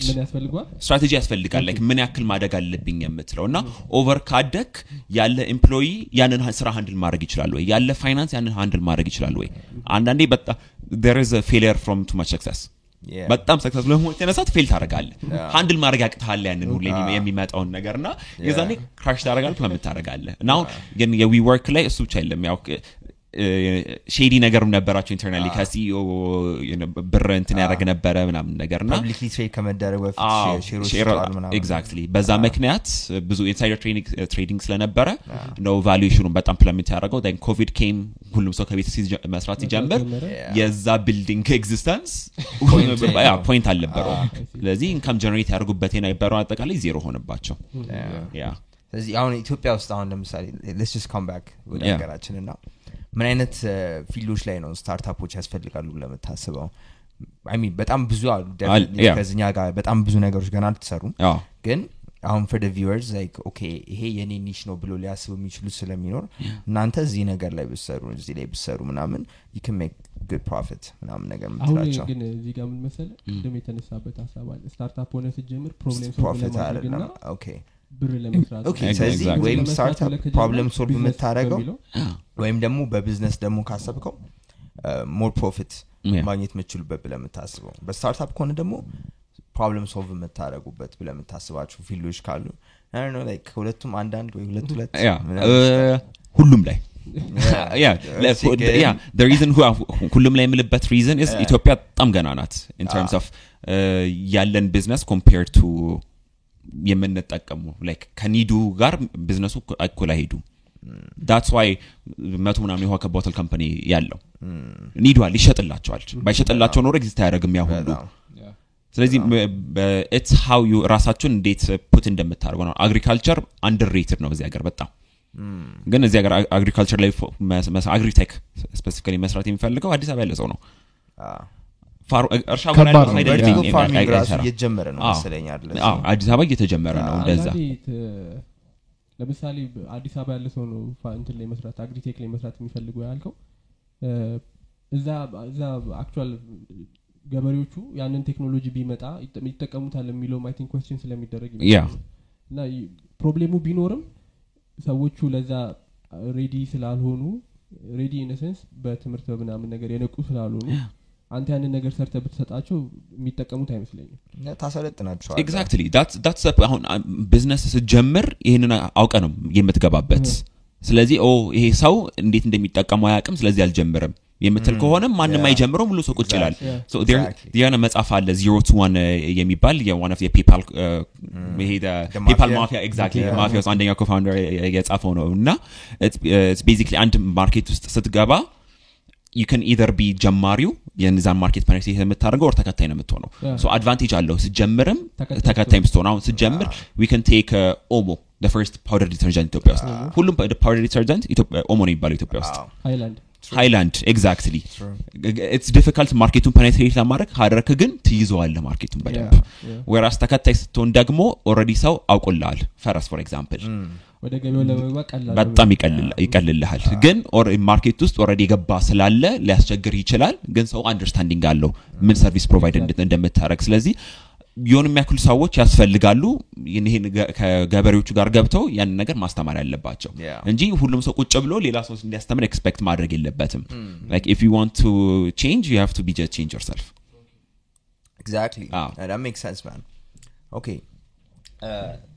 ስትራቴጂ ያስፈልጋል። like ምን ያክል ማደግ አለብኝ የምትለው እና over ካደግክ ያለህ employee ያንን ስራ handle ማድረግ ይችላል ወይ? ያለ ፋይናንስ ያንን handle ማድረግ ይችላል ወይ? አንዳንዴ በጣም there is a failure from too much success. Yeah. በጣም success ለመሆን የተነሳት fail ታደርጋለህ handle ማድረግ ያቅትሃል ያንን ሁሌ የሚ- የሚመጣውን ነገር እና የዛኔ crash ታደርጋለህ plummet ታደርጋለህ እና አሁን ግን የ WeWork ላይ እሱ ብቻ የለም። ያው shady ነገርም ነበራቸው internally ከ CEO ብር እንትን ያደረግ ነበረ ምናምን ነገር exactly በዛ ምክንያት ብዙ insider trading ስለነበረ ነው valuation ኑን በጣም plummet ያደረገው። then COVID came ሁሉም ሰው ከቤት መስራት ሲጀምር የዛ building existence point አልነበረውም። ስለዚህ income generate ያደርጉበት የነበረው አጠቃላይ ዜሮ ሆነባቸው። ስለዚህ አሁን ኢትዮጵያ ውስጥ አሁን ለምሳሌ just come back ወደ. ሀገራችን እና ምን አይነት field ኦች ላይ ነው startup ኦች ያስፈልጋሉ ብለህ ለምታስበው I mean በጣም ብዙ አሉ. ከዚኛ ጋር በጣም ብዙ ነገሮች ገና አልተሰሩም። አዎ። ግን አሁን the viewers like okay ይሄ የኔ niche ነው ብሎ ሊያስቡ የሚችሉት ስለሚኖር እናንተ እዚህ ነገር ላይ ብትሰሩ እዚህ ላይ ብትሰሩ ምናምን you can make good profit ምናምን ነገር አሁን የምትላቸው። ግን እዚህ ጋር ምን መሰለ ቅድም የተነሳበት ሀሳብ አለ። startup ሆነህ ስትጀምር problem profit አይደለም። okay ብር ለመስራት. ስለዚህ. ወይም startup problem solve business የምታደርገው ወይም ደግሞ በቢዝነስ ደግሞ ካሰብከው more profit. ማግኘት የምችሉበት ብለህ የምታስበው በ startup ከሆነ ደግሞ problem solve የምታደርጉበት ብለህ የምታስባቸው field ኦች ካሉ I don't know, like ከሁለቱም አንዳንድ ወይ ሁለት ሁለት ሁሉም ላይ ሁሉም ላይ የምልበት reason is ኢትዮጵያ በጣም ገና ናት in terms of እ፣ ያለን ቢዝነስ compare to የምንጠቀሙ like ከ need ኡ ጋር ቢዝነሱ እኩል አይሄዱም። that's why መቶ ምናምን የውሃ bottle company ያለው need ኧዷል ይሸጥላቸዋል። ባይሸጥላቸው ኖሮ exist አያደርግም ያ ሁሉ። በጣም ስለዚህ it's how you ራሳችሁን እንዴት put እንደምታደርገው ነው። agriculture underrated ነው በዚህ ሀገር በጣም። ግን እዚህ ሀገር agriculture ላይ agritech specifically መስራት የሚፈልገው አዲስ አበባ ያለ ሰው ነው እርሻ ሰው ነው። farming ራሱ እየተጀመረ መሰለኝ አዲስ አበባ እየተጀመረ ነው እንደዛ። ለምሳሌ አዲስ አበባ ያለ ሰው ነው እንትን ላይ መስራት agritech ላይ መስራት የሚፈልገው ያልከው? እዛ እዛ actual ገበሬዎቹ ያንን ቴክኖሎጂ ቢመጣ ይጠ- ይጠቀሙታል የሚለውም I think question ስለሚደረግ እና problem ኡ ቢኖርም ሰዎቹ ለዛ ready ስላልሆኑ ready in a sense በትምህርት በምናምን ነገር የነቁ ስላልሆኑ አንተ ያንን ነገር ሰርተ ብትሰጣቸው የሚጠቀሙት አይመስለኝም። እና ታሰለጥናቸዋል exactly That's አሁን ቢዝነስ ስትጀምር ይህንን አውቀ ነው የምትገባበት ስለዚህ ኦ ይሄ ሰው እንዴት እንደሚጠቀሙ አያውቅም። ስለዚህ አልጀምርም የምትል ከሆነ ማንም. አይጀምረው ሙሉ ሰው ቁጭ ይላል. የሆነ መጽሐፍ አለ Zero to One የሚባል የ one of የ PayPal PayPal. Mafia exactly. Mafia ውስጥ አንደኛው co-founder የጻፈው ነው። እና basically አንድ market ውስጥ ስትገባ you can either be ጀማሪው የዛን market penetrate የምታደርገው or ተከታይ ነው የምትሆነው። Yeah. so advantage አለው። ስጀምርም ተከታይ ተከታይም ስትሆን አሁን ስጀምር we can take ኦሞ first powder detergent ኢትዮጵያ ውስጥ ሁሉም powder detergent ኦሞ ነው የሚባለው ኢትዮጵያ ውስጥ. አዎ። ሃይላንድ ሃይላንድ exactly True. it's difficult market ኡን penetrate ለማድረግ ካደረክ ግን ትይዘዋለህ market ኡን በደንብ. Yeah. whereas ተከታይ ስትሆን ደግሞ already ሰው አውቁልሃል ፈረስ for example ወደ ገበያው ለመግባት ቀላል በጣም ይቀልል- ይቀልልሃል። ግን or- market ውስጥ already የገባ ስላለ ሊያስቸግር ይችላል። ግን ሰው understanding አለው ምን service provide እንደምታደረግ ስለዚህ የሆኑ የሚያክሉ ሰዎች ያስፈልጋሉ። ይህን ከገበሬዎቹ ጋር ገብተው ያንን ነገር ማስተማር ያለባቸው Yeah. እንጂ ሁሉም ሰው ቁጭ ብሎ ሌላ ሰው እንዲያስተምር expect ማድረግ የለበትም። Like if you want to change you have to be just change yourself. exactly makes sense man. okay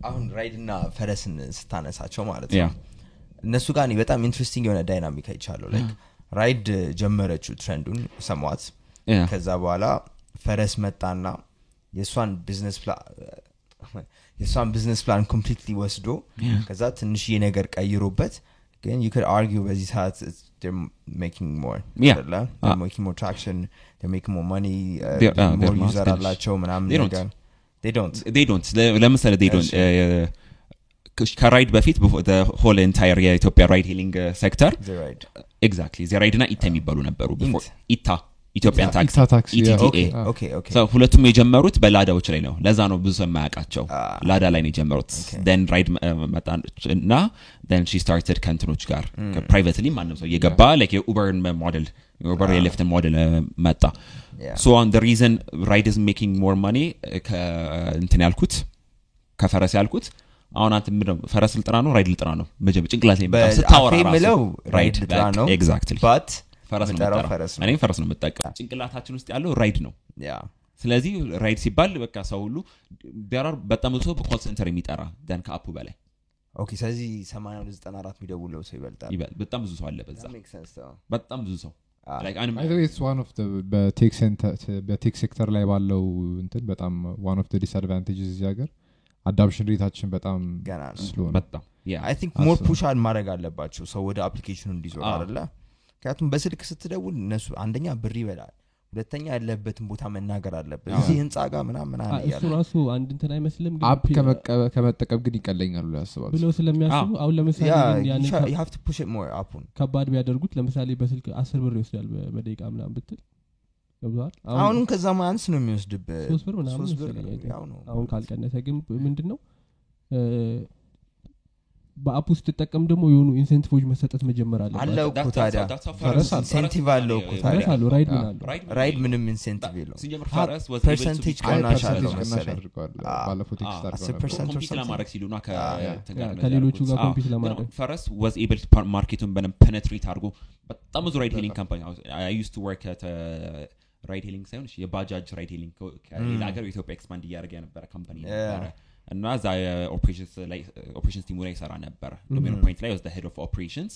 አሁን ራይድ እና ፈረስን ስታነሳቸው ማለት ነው እነሱ ጋር እኔ በጣም interesting የሆነ dynamic አይቻለሁ like ራይድ ጀመረችው trend ኡን ሰሟት ከዛ በኋላ ፈረስ መጣና የእሷን business plan የእሷን business plan completely ወስዶ ከዛ ትንሽዬ ነገር ቀይሮበት ግን you could argue በዚህ ሰዓት making more Yeah. Ah. They're- user finished. አላቸው ምናምን. ነገር ለ- ለምሳሌ they don't እ፣ ከ- ከራይድ በፊት whole entire የኢትዮጵያ ride hailing sector exactly the ራይድ እና ኢታ የሚባሉ ነበሩ? ኢታ Ethiopian ኢታ ታክሲ ETTA. okay. Okay okay. So, ሁለቱም የጀመሩት በላዳዎች ላይ ነው። ለዛ ነው ብዙ ሰው የማያውቃቸው። Ah. ላዳ ላይ ነው የጀመሩት። then ራይድ መጣች እና then she started ከንትኖች ጋር privately ማንም ሰው እየገባ like የ Uber ን ሞዴል የ Uber የ Lyft ን ሞዴል መጣ. Yeah. so the reason ራይድ is making more money እንትን ያልኩት ከፈረስ ያልኩት አሁን አንተ ምንድነው ፈረስ ልጥራ ነው? ራይድ ልጥራ ነው። መጀመ ጭንቅላት ላይ ስታወራ ራሱ ራይድ ልጥራ ነው። exactly but ፈረስ ነው ፈረስ ነው። እኔም ፈረስ ነው የምጠቀም ጭንቅላታችን ውስጥ ያለው ራይድ ነው። yeah። ስለዚህ ራይድ ሲባል በቃ ሰው ሁሉ ቢያራር በጣም ብዙ ሰው በ call center የሚጠራ than ከ app ኡ በላይ። okay ስለዚህ 82 94 የሚደውለው ሰው ይበልጣል። ይበል- በጣም ብዙ ሰው አለ በዛ። That makes sense though. በጣም ብዙ ሰው Ah. በ tech sector ላይ ባለው እንትን በጣም one of disadvantages እዚህ ሀገር adoption rate ኣችን በጣም ገና ነው። ስለሆነ በጣም yeah I think more push ማድረግ አለባቸው ሰው ወደ application ኡ እንዲዞር አዎ። አለ ምክንያቱም በስልክ ስትደውል እነሱ አንደኛ ብር ይበላል ሁለተኛ ያለበትን ቦታ መናገር አለበት እዚህ ህንፃ ጋር ምናምን እሱ ራሱ አንድ እንትን አይመስልም ግን app ከመጠቀም ግን ይቀለኛል ብሎ ያስባሉ። ብለው ስለሚያስቡ አሁን ለምሳሌ yeah ግን ያንን ከ- you have to push it more app ኡን። ከባድ ቢያደርጉት ለምሳሌ በስልክ አስር ብር ይወስዳል በደቂቃ ምናምን ብትል አሁንም ከዛ minus ነው የሚወስድብህ። ሶስት ብር ምናምን አሁን ካልቀነሰ ግን ምንድን ነው በ app ውስጥ ስትጠቀም ደግሞ የሆኑ incentive ኦች መሰጠት መጀመር አለበት። አለው እኮ That's- ታዲያ that's how ፈረስ ፈረስ- incentive ፈረስ አለው እኮ ነው ታዲያ። ፈረስ አለው። ራይድ ምን አለው? ራይድ ምንም incentive የለው ሲጀምር ሀ- ፈረስ was able to percentage become- ቅናሽ አለው። compete. ለማድረግ ሲሉ ከሌሎቹ ጋር compete ለማድረግ። ፈረስ was able to par- market ኡን በደንብ penetrate አድርጎ በጣም ብዙ ride hailing company used to work ride hailing ሳይሆን የባጃጅ ride hailing ከሌላ ሀገር ኢትዮጵያ expand እያደረገ የነበረ company ነበረ እና እዛ operations team ኡ ላይ ይሰራ ነበር። that moment point ላይ ወስደ head of operations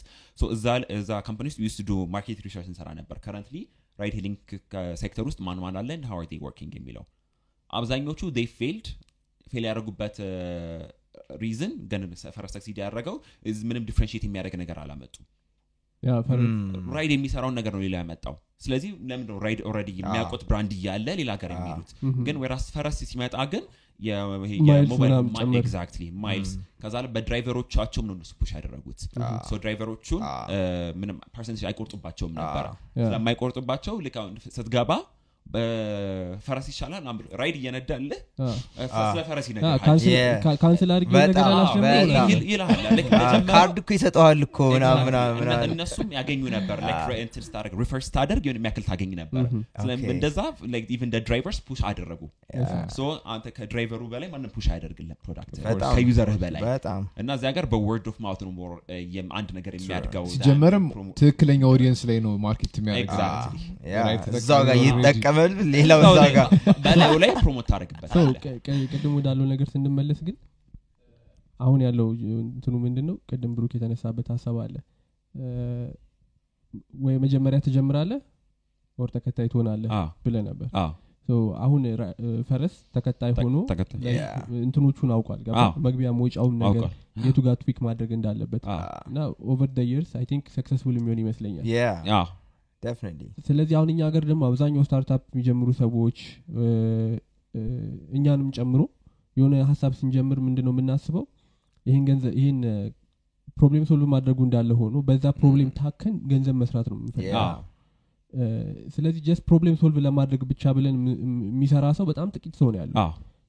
እዛ company ውስጥ used to market research እንሰራ ነበር. currently ride hailing sector ውስጥ ማን ማን አለ how are working የሚለው? አብዛኞቹ they failed fail ያደረጉበት reason ግን ፈረስ succeed ያደረገው is ምንም differentiate የሚያደርግ ነገር አላመጡም። ራይድ የሚሰራውን ነገር ነው ሌላ ያመጣው። ስለዚህ ለምንድን ነው ራይድ already የሚያውቁት brand እያለ ሌላ ሀገር የሚሄዱት ግን whereas ፈረስ ሲመጣ ግን exactly miles ከዛ በ driver ኦቻቸውም ነው እነሱ push ያደረጉት. so driver ኦቹን ምንም percentage አይቆርጡባቸውም ነበረ ስለማይቆርጡባቸው ልክ ስትገባ በፈረስ ይሻላል ራይድ እየነዳልህ ስለ ፈረስ አ፣ ይነግርሃል cancel- Yeah. ካ- cancel አድርጌ በጣም፣ ነገር አላስጀምረው በጣም። ምናምን። ይል- ይልሃል ልክ አ፣ መጀመሪያ- ካርድ እኮ ይሰጠዋል እኮ እነሱም ያገኙ ነበር እንትን ስታደርግ refer ስታደርግ የሆነ የሚያክል ታገኝ ነበር. እንደዛ even drivers push አደረጉ አንተ ከ driver ኡ በላይ ማንም push አያደርግልህ product ከ user ህ በላይ እና እዚህ ሀገር በ word of mouth ነው አንድ ነገር የሚያድገው ሲጀመርም ትክክለኛ audience ላይ ነው market ተጠቃሚ እዛው ጋር already- ይጠቀማል ሌላው እዛ ጋር በላዩ ላይ promote ቀ- ቅድም ወዳለው ነገር ስንመለስ ግን አሁን ያለው እንትኑ ምንድን ነው ቅድም ብሩክ የተነሳበት ሀሳብ አለ። ወይ መጀመሪያ ትጀምራለህ ወይ ተከታይ ትሆናለህ አዎ፣ ብሎ ነበር። አሁን ፈረስ ተከታይ ሆኖ. እንትኖቹን አውቋል። መግቢያ መውጫውን ነገር የቱ ጋር tweak ማድረግ እንዳለበት እና over the years I think successful የሚሆን ይመስለኛል ስለዚህ አሁን እኛ ሀገር ደግሞ አብዛኛው startup የሚጀምሩ ሰዎች እኛንም ጨምሮ የሆነ ሀሳብ ስንጀምር ምንድን ነው የምናስበው? ይህን ገንዘብ ይህን problem solve ማድረጉ እንዳለ ሆኖ በዛ problem ታከን ገንዘብ መስራት ነው የምንፈልገው። ስለዚህ just problem solve ለማድረግ ብቻ ብለን የሚሰራ ሰው በጣም ጥቂት ሰው ነው ያለው።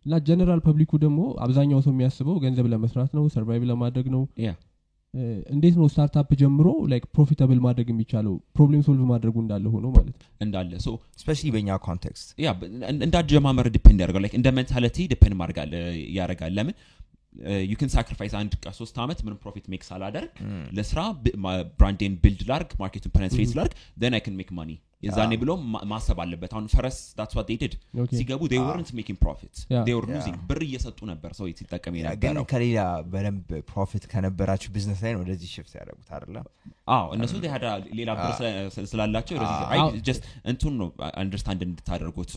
እና general public ኡ ደግሞ አብዛኛው ሰው የሚያስበው ገንዘብ ለመስራት ነው survive ለማድረግ ነው እንዴት ነው startup ጀምሮ like profitable ማድረግ የሚቻለው? problem solve ማድረጉ እንዳለ ሆኖ ማለት እንዳለ so especially በእኛ context ያ እንደ አጀማመር depend ያደርጋል። like እንደ mentality depend ማድረጋል ያደርጋል። ለምን? you can sacrifice አንድ ቀ ሶስት ዓመት ምንም profit make ሳላደርግ ለስራ brand ኤን build ላርግ market ኡን penetrate ላርግ then I can make money የዛኔ ብሎ ማሰብ አለበት። አሁን ፈረስ did. Okay. ሲገቡ Yeah. they were Yeah. losing. ብር እየሰጡ ነበር ሰው ሲጠቀም የነበረው. ከሌላ በደንብ profit ከነበራችሁ ቢዝነስ ላይ ነው ወደዚህ shift ያደረጉት አይደለ? አዎ እነሱ a- ሌላ ብር ስለ- ስላላቸው I just እንቱን ነው understand እንድታደርጉት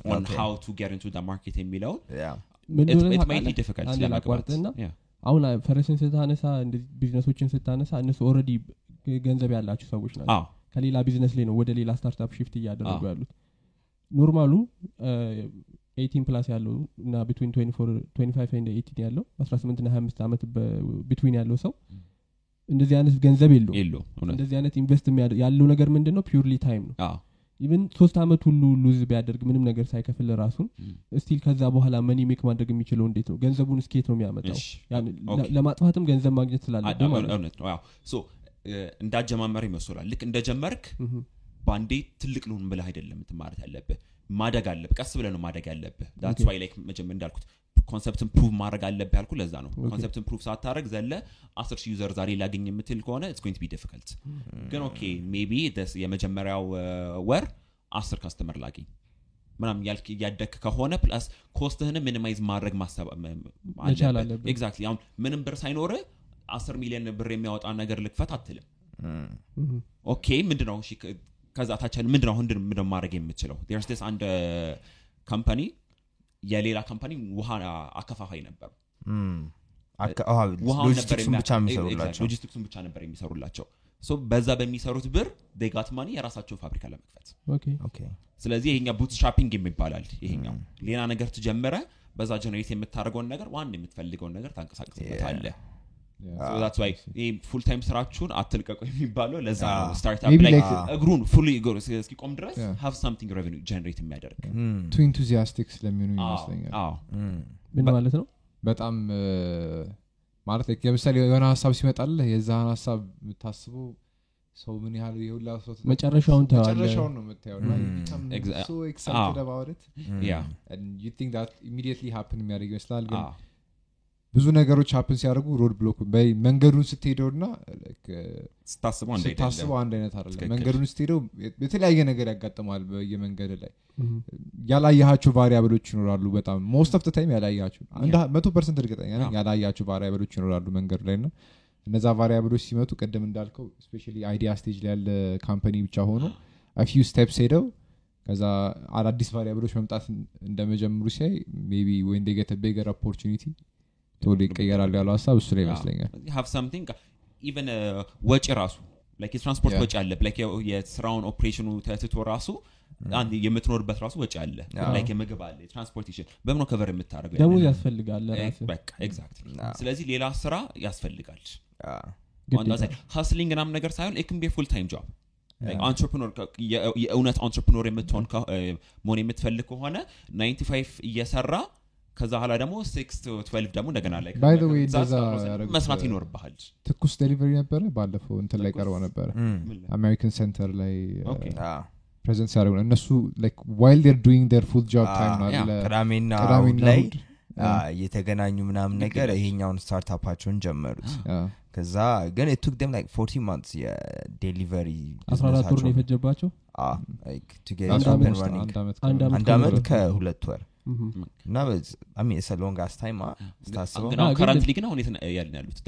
to get into the market የሚለውን ያ ምን it, እንደሆነ it might be ታውቃለህ? difficult አንድ ለመግባት ላቋርጥህና Yeah. አሁን ፈረስን ስታነሳ ቢዝነሶችን ስታነሳ እነሱ already ገንዘብ ያላቸው ሰዎች ናቸው ከሌላ ቢዝነስ ላይ ነው ወደ ሌላ startup shift እያደረጉ ያሉት። normal ኡ eighteen plus ያለው እና between 25 and eighteen ያለው 18 ና 25 ዓመት between ያለው ሰው እንደዚህ አይነት ገንዘብ የለው እውነት። እንደዚህ አይነት invest ያለው ነገር ምንድን ነው purely time ነው even ሶስት ዓመት ሁሉ lose ቢያደርግ ምንም ነገር ሳይከፍል ራሱን still ከዛ በኋላ money make ማድረግ የሚችለው እንዴት ነው? ገንዘቡን ስኬት ነው የሚያመጣው? ለማጥፋትም ገንዘብ ማግኘት አ- ማለት እንዳጀማመር ይመስላል ልክ እንደጀመርክ በአንዴ ትልቅ ልሁን ብለህ አይደለም ትጀምረት ያለብህ። ማደግ አለብህ ቀስ ብለህ ነው ማደግ ያለብህ። that's. why like መጀመር እንዳልኩት concept ን prove ማድረግ አለብህ ያልኩ ለዛ ነው. concept ን prove ሳታደርግ ዘለ አስር ሺህ user ዛሬ ላገኝ የምትል ከሆነ it's going be difficult ግን okay maybe የመጀመሪያው ወር አስር customer ላገኝ ምናምን ያልክ እያደግክ ከሆነ plus cost ህንም minimize ማድረግ ማሰብ exactly አሁን ምንም ብር ሳይኖር አስር ሚሊዮን ብር የሚያወጣ ነገር ልክፈት አትልም። okay ከ- ከዛ ታች ያለ ምንድነው አሁን ምንድነው ማድረግ የምችለው there's አንድ company የሌላ company ውሃ አከፋፋይ ነበር ሎጂስቲክሱን ብቻ ነበር የሚሰሩላቸው በዛ በሚሰሩት ብር they got money የራሳቸውን ፋብሪካ ለመክፈት ስለዚህ ይሄኛ bootstrapping የሚባላል ይሄኛው ሌላ ነገር ትጀምረ በዛ generate የምታደርገውን ነገር ዋን የምትፈልገውን ነገር ታንቀሳቅስበታለህ ይህ full time ስራችሁን አትልቀቁ የሚባለው ለዛ ነው Ah. startup ላይ like- እግሩን fully እስኪቆም ድረስ. have something revenue generate የሚያደርግ. too enthusiastic ስለሚሆኑ አዎ፣ ይመስለኛል. አዎ። ምን ማለት ነው? በጣም እ፣ ማለት ለምሳሌ የሆነ ሀሳብ ሲመጣልህ የዛን ሀሳብ የምታስበው ሰው ምን ያህል የሁላ ሰው መጨረሻውን ታየዋለህ። መጨረሻውን ነው የምታየው። ያ and you think that immediately happen የሚያደርግ ይመስላል ግን ብዙ ነገሮች happen ሲያደርጉ roadblock መንገዱን ስትሄደው እና ስታስበው አንድ ስታስበው አንድ አይነት ትክክል። መንገዱን ስትሄደው የተለያየ ነገር ያጋጥማል በየመንገድ ላይ። ያላያቸው variable ኦች ይኖራሉ በጣም most of time ያላያቸው መቶ percent እርግጠኛ ያላያቸው variable ኦች ይኖራሉ መንገዱ ላይ እና እነዛ variable ኦች ሲመጡ ቅድም እንዳልከው especially idea stage ላይ ያለ company ብቻ ሆኖ few steps ሄደው ከዛ አዳዲስ variable ኦች መምጣት እንደመጀመሩ ሲያይ be when get a bigger opportunity ቶሎ ይቀየራሉ ያለው ሀሳብ እሱ ላይ ይመስለኛል። something even ወጪ ራሱ like የትራንስፖርት. ወጪ አለ። like የስራውን ኦፕሬሽኑ ተትቶ ራሱ አንድ የምትኖርበት ራሱ ወጪ አለ. like የምግብ አለ የ transportation በምን cover የምታደርገው ያንን? ያስፈልጋል ለራስህ። በቃ exactly Yeah. ስለዚህ ሌላ ስራ ያስፈልጋል። hustling ምናምን ነገር ሳይሆን be full time job. entrepreneur የእውነት entrepreneur የምትሆን እ፣ መሆን የምትፈልግ ከሆነ 95 እየሰራ ከዛ ኋላ ደግሞ six twelve ደግሞ እንደገና ላይ መስራት ይኖርብሃል። ትኩስ delivery ነበረ? ባለፈው እንትን ላይ ቀርቦ ነበረ? አሜሪካን ሴንተር ላይ. present ሲያደርጉ ነው። እነሱ while they're doing their full job time ቅዳሜና ላይ እየተገናኙ ምናምን ነገር ይሄኛውን startup ኣቸውን ጀመሩት። Yeah. ከዛ ግን took them like fourteen months የ delivery አስራ አራት ወር ነው የፈጀባቸው? አንድ አመት ከሁለት ወር። እና long ass time ስታስበው ግን አሁን ግን- currently ግን አሁን የት ነው ያለን ያሉት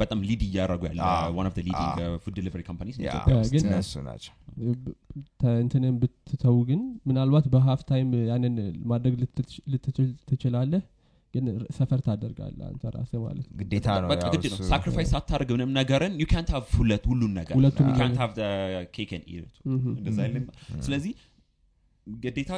በጣም lead እያደረጉ ያለ. one of leading. food delivery companies እነሱ ናቸው እንትንን ብትተው ግን ምናልባት በ half time ያንን ማድረግ ልትች- ልትችል ትችላለህ? ግን suffer ታደርጋለህ አንተ ራስህ ማለት ነው. ግዴታ ነው sacrifice ሳታደርግ ምንም ነገርን ዩ ካንት ሃቭ ሁለት ሁሉን ነገር. ሁለቱም You can't ነገር። have the cake and eat it. ምሁም። እንደዛ አይልም? ስለዚህ ግዴታ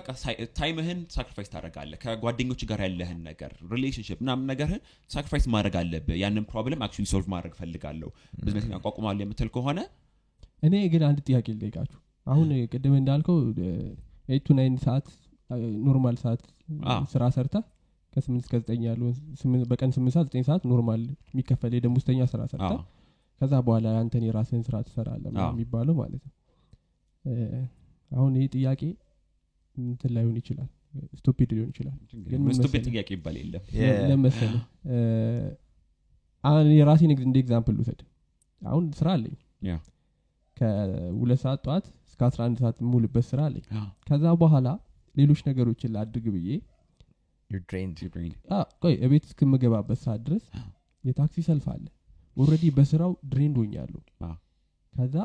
time ህን sacrifice ታደረጋለህ ከጓደኞች ጋር ያለህን ነገር relationship ምናምን ነገርህን sacrifice ማድረግ አለብህ። ያንን problem actually solve ማድረግ ፈልጋለሁ ብዝነስ ያቋቁማል የምትል ከሆነ እኔ ግን አንድ ጥያቄ ልጠይቃችሁ። አሁን ቅድም እንዳልከው eight to nine ሰዓት normal ሰዓት አዎ። ስራ ሰርተ ከስምንት እስከ ዘጠኝ ስምንት- በቀን ስምንት ሰዓት ዘጠኝ ሰዓት normal የሚከፈል የደሞዝተኛ ስራ ሰርተ አዎ። ከዛ በኋላ አንተን የራስህን ስራ ምናምን አዎ። የሚባለው ማለት ነው። አሁን ይህ ጥያቄ እንትን ላይሆን ይችላል stupid ሊሆን ይችላል። stupid? ጥያቄ ይባል የለም። ለመሰለ አሁን የራሴን እንደ example ልውሰድ። አሁን ስራ አለኝ። ከሁለት ሰዓት ጠዋት እስከ 11 ሰዓት የምውልበት ስራ አለኝ። ከዛ በኋላ ሌሎች ነገሮችን ላድርግ ብዬ ቆይ እቤት እስክምገባበት ሰዓት ድረስ የታክሲ ሰልፍ አለ። already በስራው drained ሆኛለሁ። ከዛ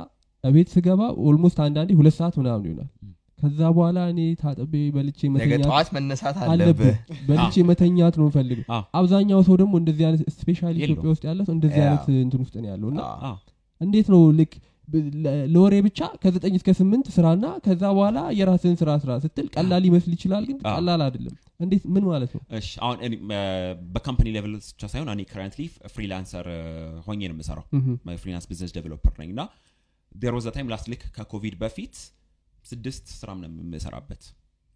እቤት ስገባ almost አንዳንዴ ሁለት ሰዓት ምናምን ይሆናል። ም። ከዛ በኋላ እኔ ታጥቤ በልቼ ነገ መተኛት ጠዋት መነሳት አለብህ። በልቼ መተኛት ነው ፈልግ አብዛኛው ሰው ደግሞ እንደዚህ አይነት specially ኢትዮጵያ ውስጥ ያለ ሰው እንደዚህ yeah። አይነት እንትን ውስጥ ነው ያለው እና እንዴት ነው ልክ ለወሬ ብቻ ከዘጠኝ እስከ ስምንት ስራና ከዛ በኋላ የራስን ስራ ስራ ስትል ቀላል ሊመስል ይችላል ግን ቀላል አይደለም። እንዴት ምን ማለት ነው? እሺ አሁን በ company level ብቻ ሳይሆን እኔ currently freelancer ሆኜ ነው የምሰራው። freelance business developer ነኝ እና there was a time last ልክ ከኮቪድ በፊት ስድስት ስራም ነው የምሰራበት።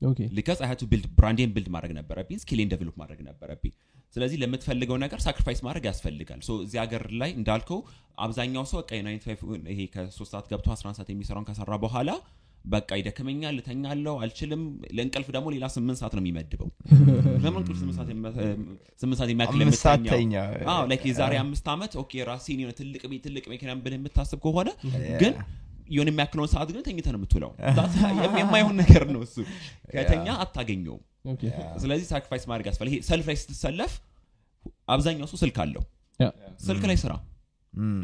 okay። because I to build brand ኤን build ማድረግ ነበረብኝ skill ኤን develop ማድረግ ነበረብኝ። ስለዚህ ለምትፈልገው ነገር sacrifice ማድረግ ያስፈልጋል። so እዚህ ሀገር ላይ እንዳልከው አብዛኛው ሰው ይሄ ከሶስት ሰዓት ገብቶ 11 ሰዓት የሚሰራውን ከሰራ በኋላ በቃ ይደክመኛል ልተኛለው አልችልም ለእንቅልፍ ደግሞ ሌላ ስምንት ሰዓት ነው የሚመድበው። ለምን እንቅልፍ ስምንት ሰዓት የሚያክል የዛሬ አምስት ዓመት okay ራሴን ትልቅ ቤት ትልቅ መኪና ብለህ የምታስብ ከሆነ ግን የሆነ የሚያክለውን ሰዓት ግን ተኝተ ነው የምትውለው። የማይሆን ነገር ነው እሱ። ከተኛ አታገኘውም። ስለዚህ sacrifice ማድረግ ያስፈል ይሄ ሰልፍ ላይ ስትሰለፍ አብዛኛው ሰው ስልክ አለው። ስልክ ላይ ስራ።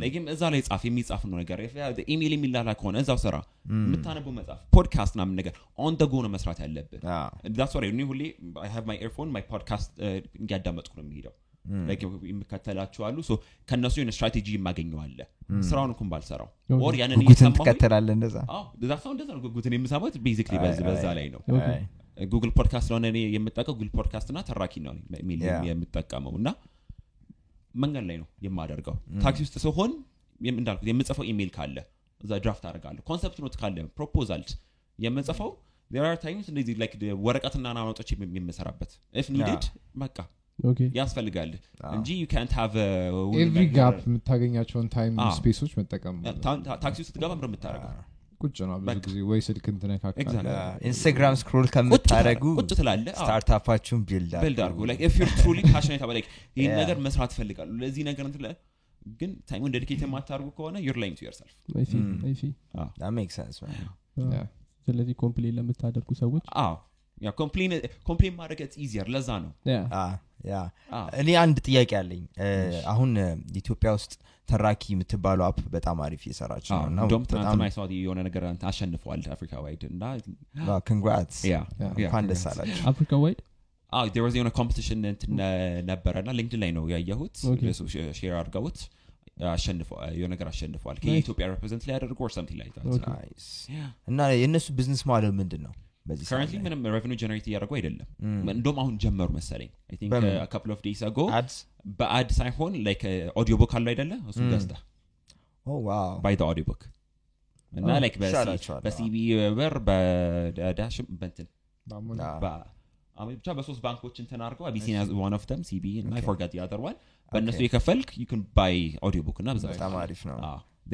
like ም እዛ ላይ ጻፍ የሚጻፍ ነው ነገር። ኢሜል የሚላላ ከሆነ እዛው ስራ። የምታነበው መጽሐፍ ፖድካስት ምናምን ነገር on the go ነው መስራት ያለብን that's why እኔ ሁሌ my earphone my podcast እንዲያዳመጥኩ ነው የሚሄደው like የሚከተላችሁ አሉ። ከእነሱ የሆነ ስትራቴጂ የማገኘዋለ ስራውን እንኳን ባልሰራው. or ያንን እንደዛ? ሰው እንደዛ ነው ጉጉትን የምሰማት basically በዛ ላይ ነው። Google Podcast ስለሆነ እኔ የምጠቀው Google Podcast እና ተራኪ ነው. የምጠቀመው እና መንገድ ላይ ነው የማደርገው። ታክሲ ውስጥ ሲሆን የም- እንዳልኩት የምጽፈው ኢሜል ካለ እዛ draft አደርጋለሁ። concept note ካለ proposal የምጽፈው there are times እንደዚህ like ወረቀትና note ኦች የምሰራበት if needed በቃ ያስፈልጋል እንጂ you can't have a every gap የምታገኛቸውን time space ኦች መጠቀም ታክሲ ውስጥ ገባ ምር የምታደርገው? ቁጭ ነው ብዙ በቃ። ጊዜ ወይ Exactly. ኢንስታግራም scroll ከምታደረጉ ቁጭ ትላለህ አዎ። startup ኣችሁን build build አድርጉ። like if you're truly passionate about like ይህን. ነገር መስራት እፈልጋለሁ። ለዚህ ነገር እንትን ለ- ግን time ኡን dedicate የማታደርጉ ከሆነ you're lying to yourself. I see. I see make sense Yeah. ስለዚህ complain ለምታደርጉ ሰዎች አዎ complain complain ማድረግ easier ለዛ ነው. yeah yeah አዎ። እኔ አንድ ጥያቄ አለኝ። አሁን ኢትዮጵያ ውስጥ ተራኪ የምትባለው app በጣም አሪፍ እየሰራች ነው አዎ፣ እና እንደውም በጣም ትናንትና የሰው የሆነ ነገር አሸንፈዋል አፍሪካ wide እና congrats እንኳን ደስ አላችሁ. አፍሪካ wide was የሆነ competition እንትን ነበረ እና LinkedIn ላይ ነው ያየሁት። Okay. share አድርገውት የሆነ ነገር አሸንፈዋል። ከኢትዮጵያ represent ላይ ያደርጉ or something like that. Okay. nice እና የእነሱ business model ምንድን ነው በዚህ ላይ? ምንም revenue generate እያደረጉ አይደለም. እንደውም አሁን ጀመሩ መሰለኝ? couple of days ago በ ad ሳይሆን like audio book አለው አይደለ እሱ wow buy audio book እና Oh, like በ CBE ብር በዳሽም በንትን ብቻ በሶስት ባንኮች እንትን አድርገው አቢሲኒያ one of them CBE እና forgot ያደርዋል በእነሱ. የከፈልክ you buy audio book እና ብዛት በጣም አሪፍ ነው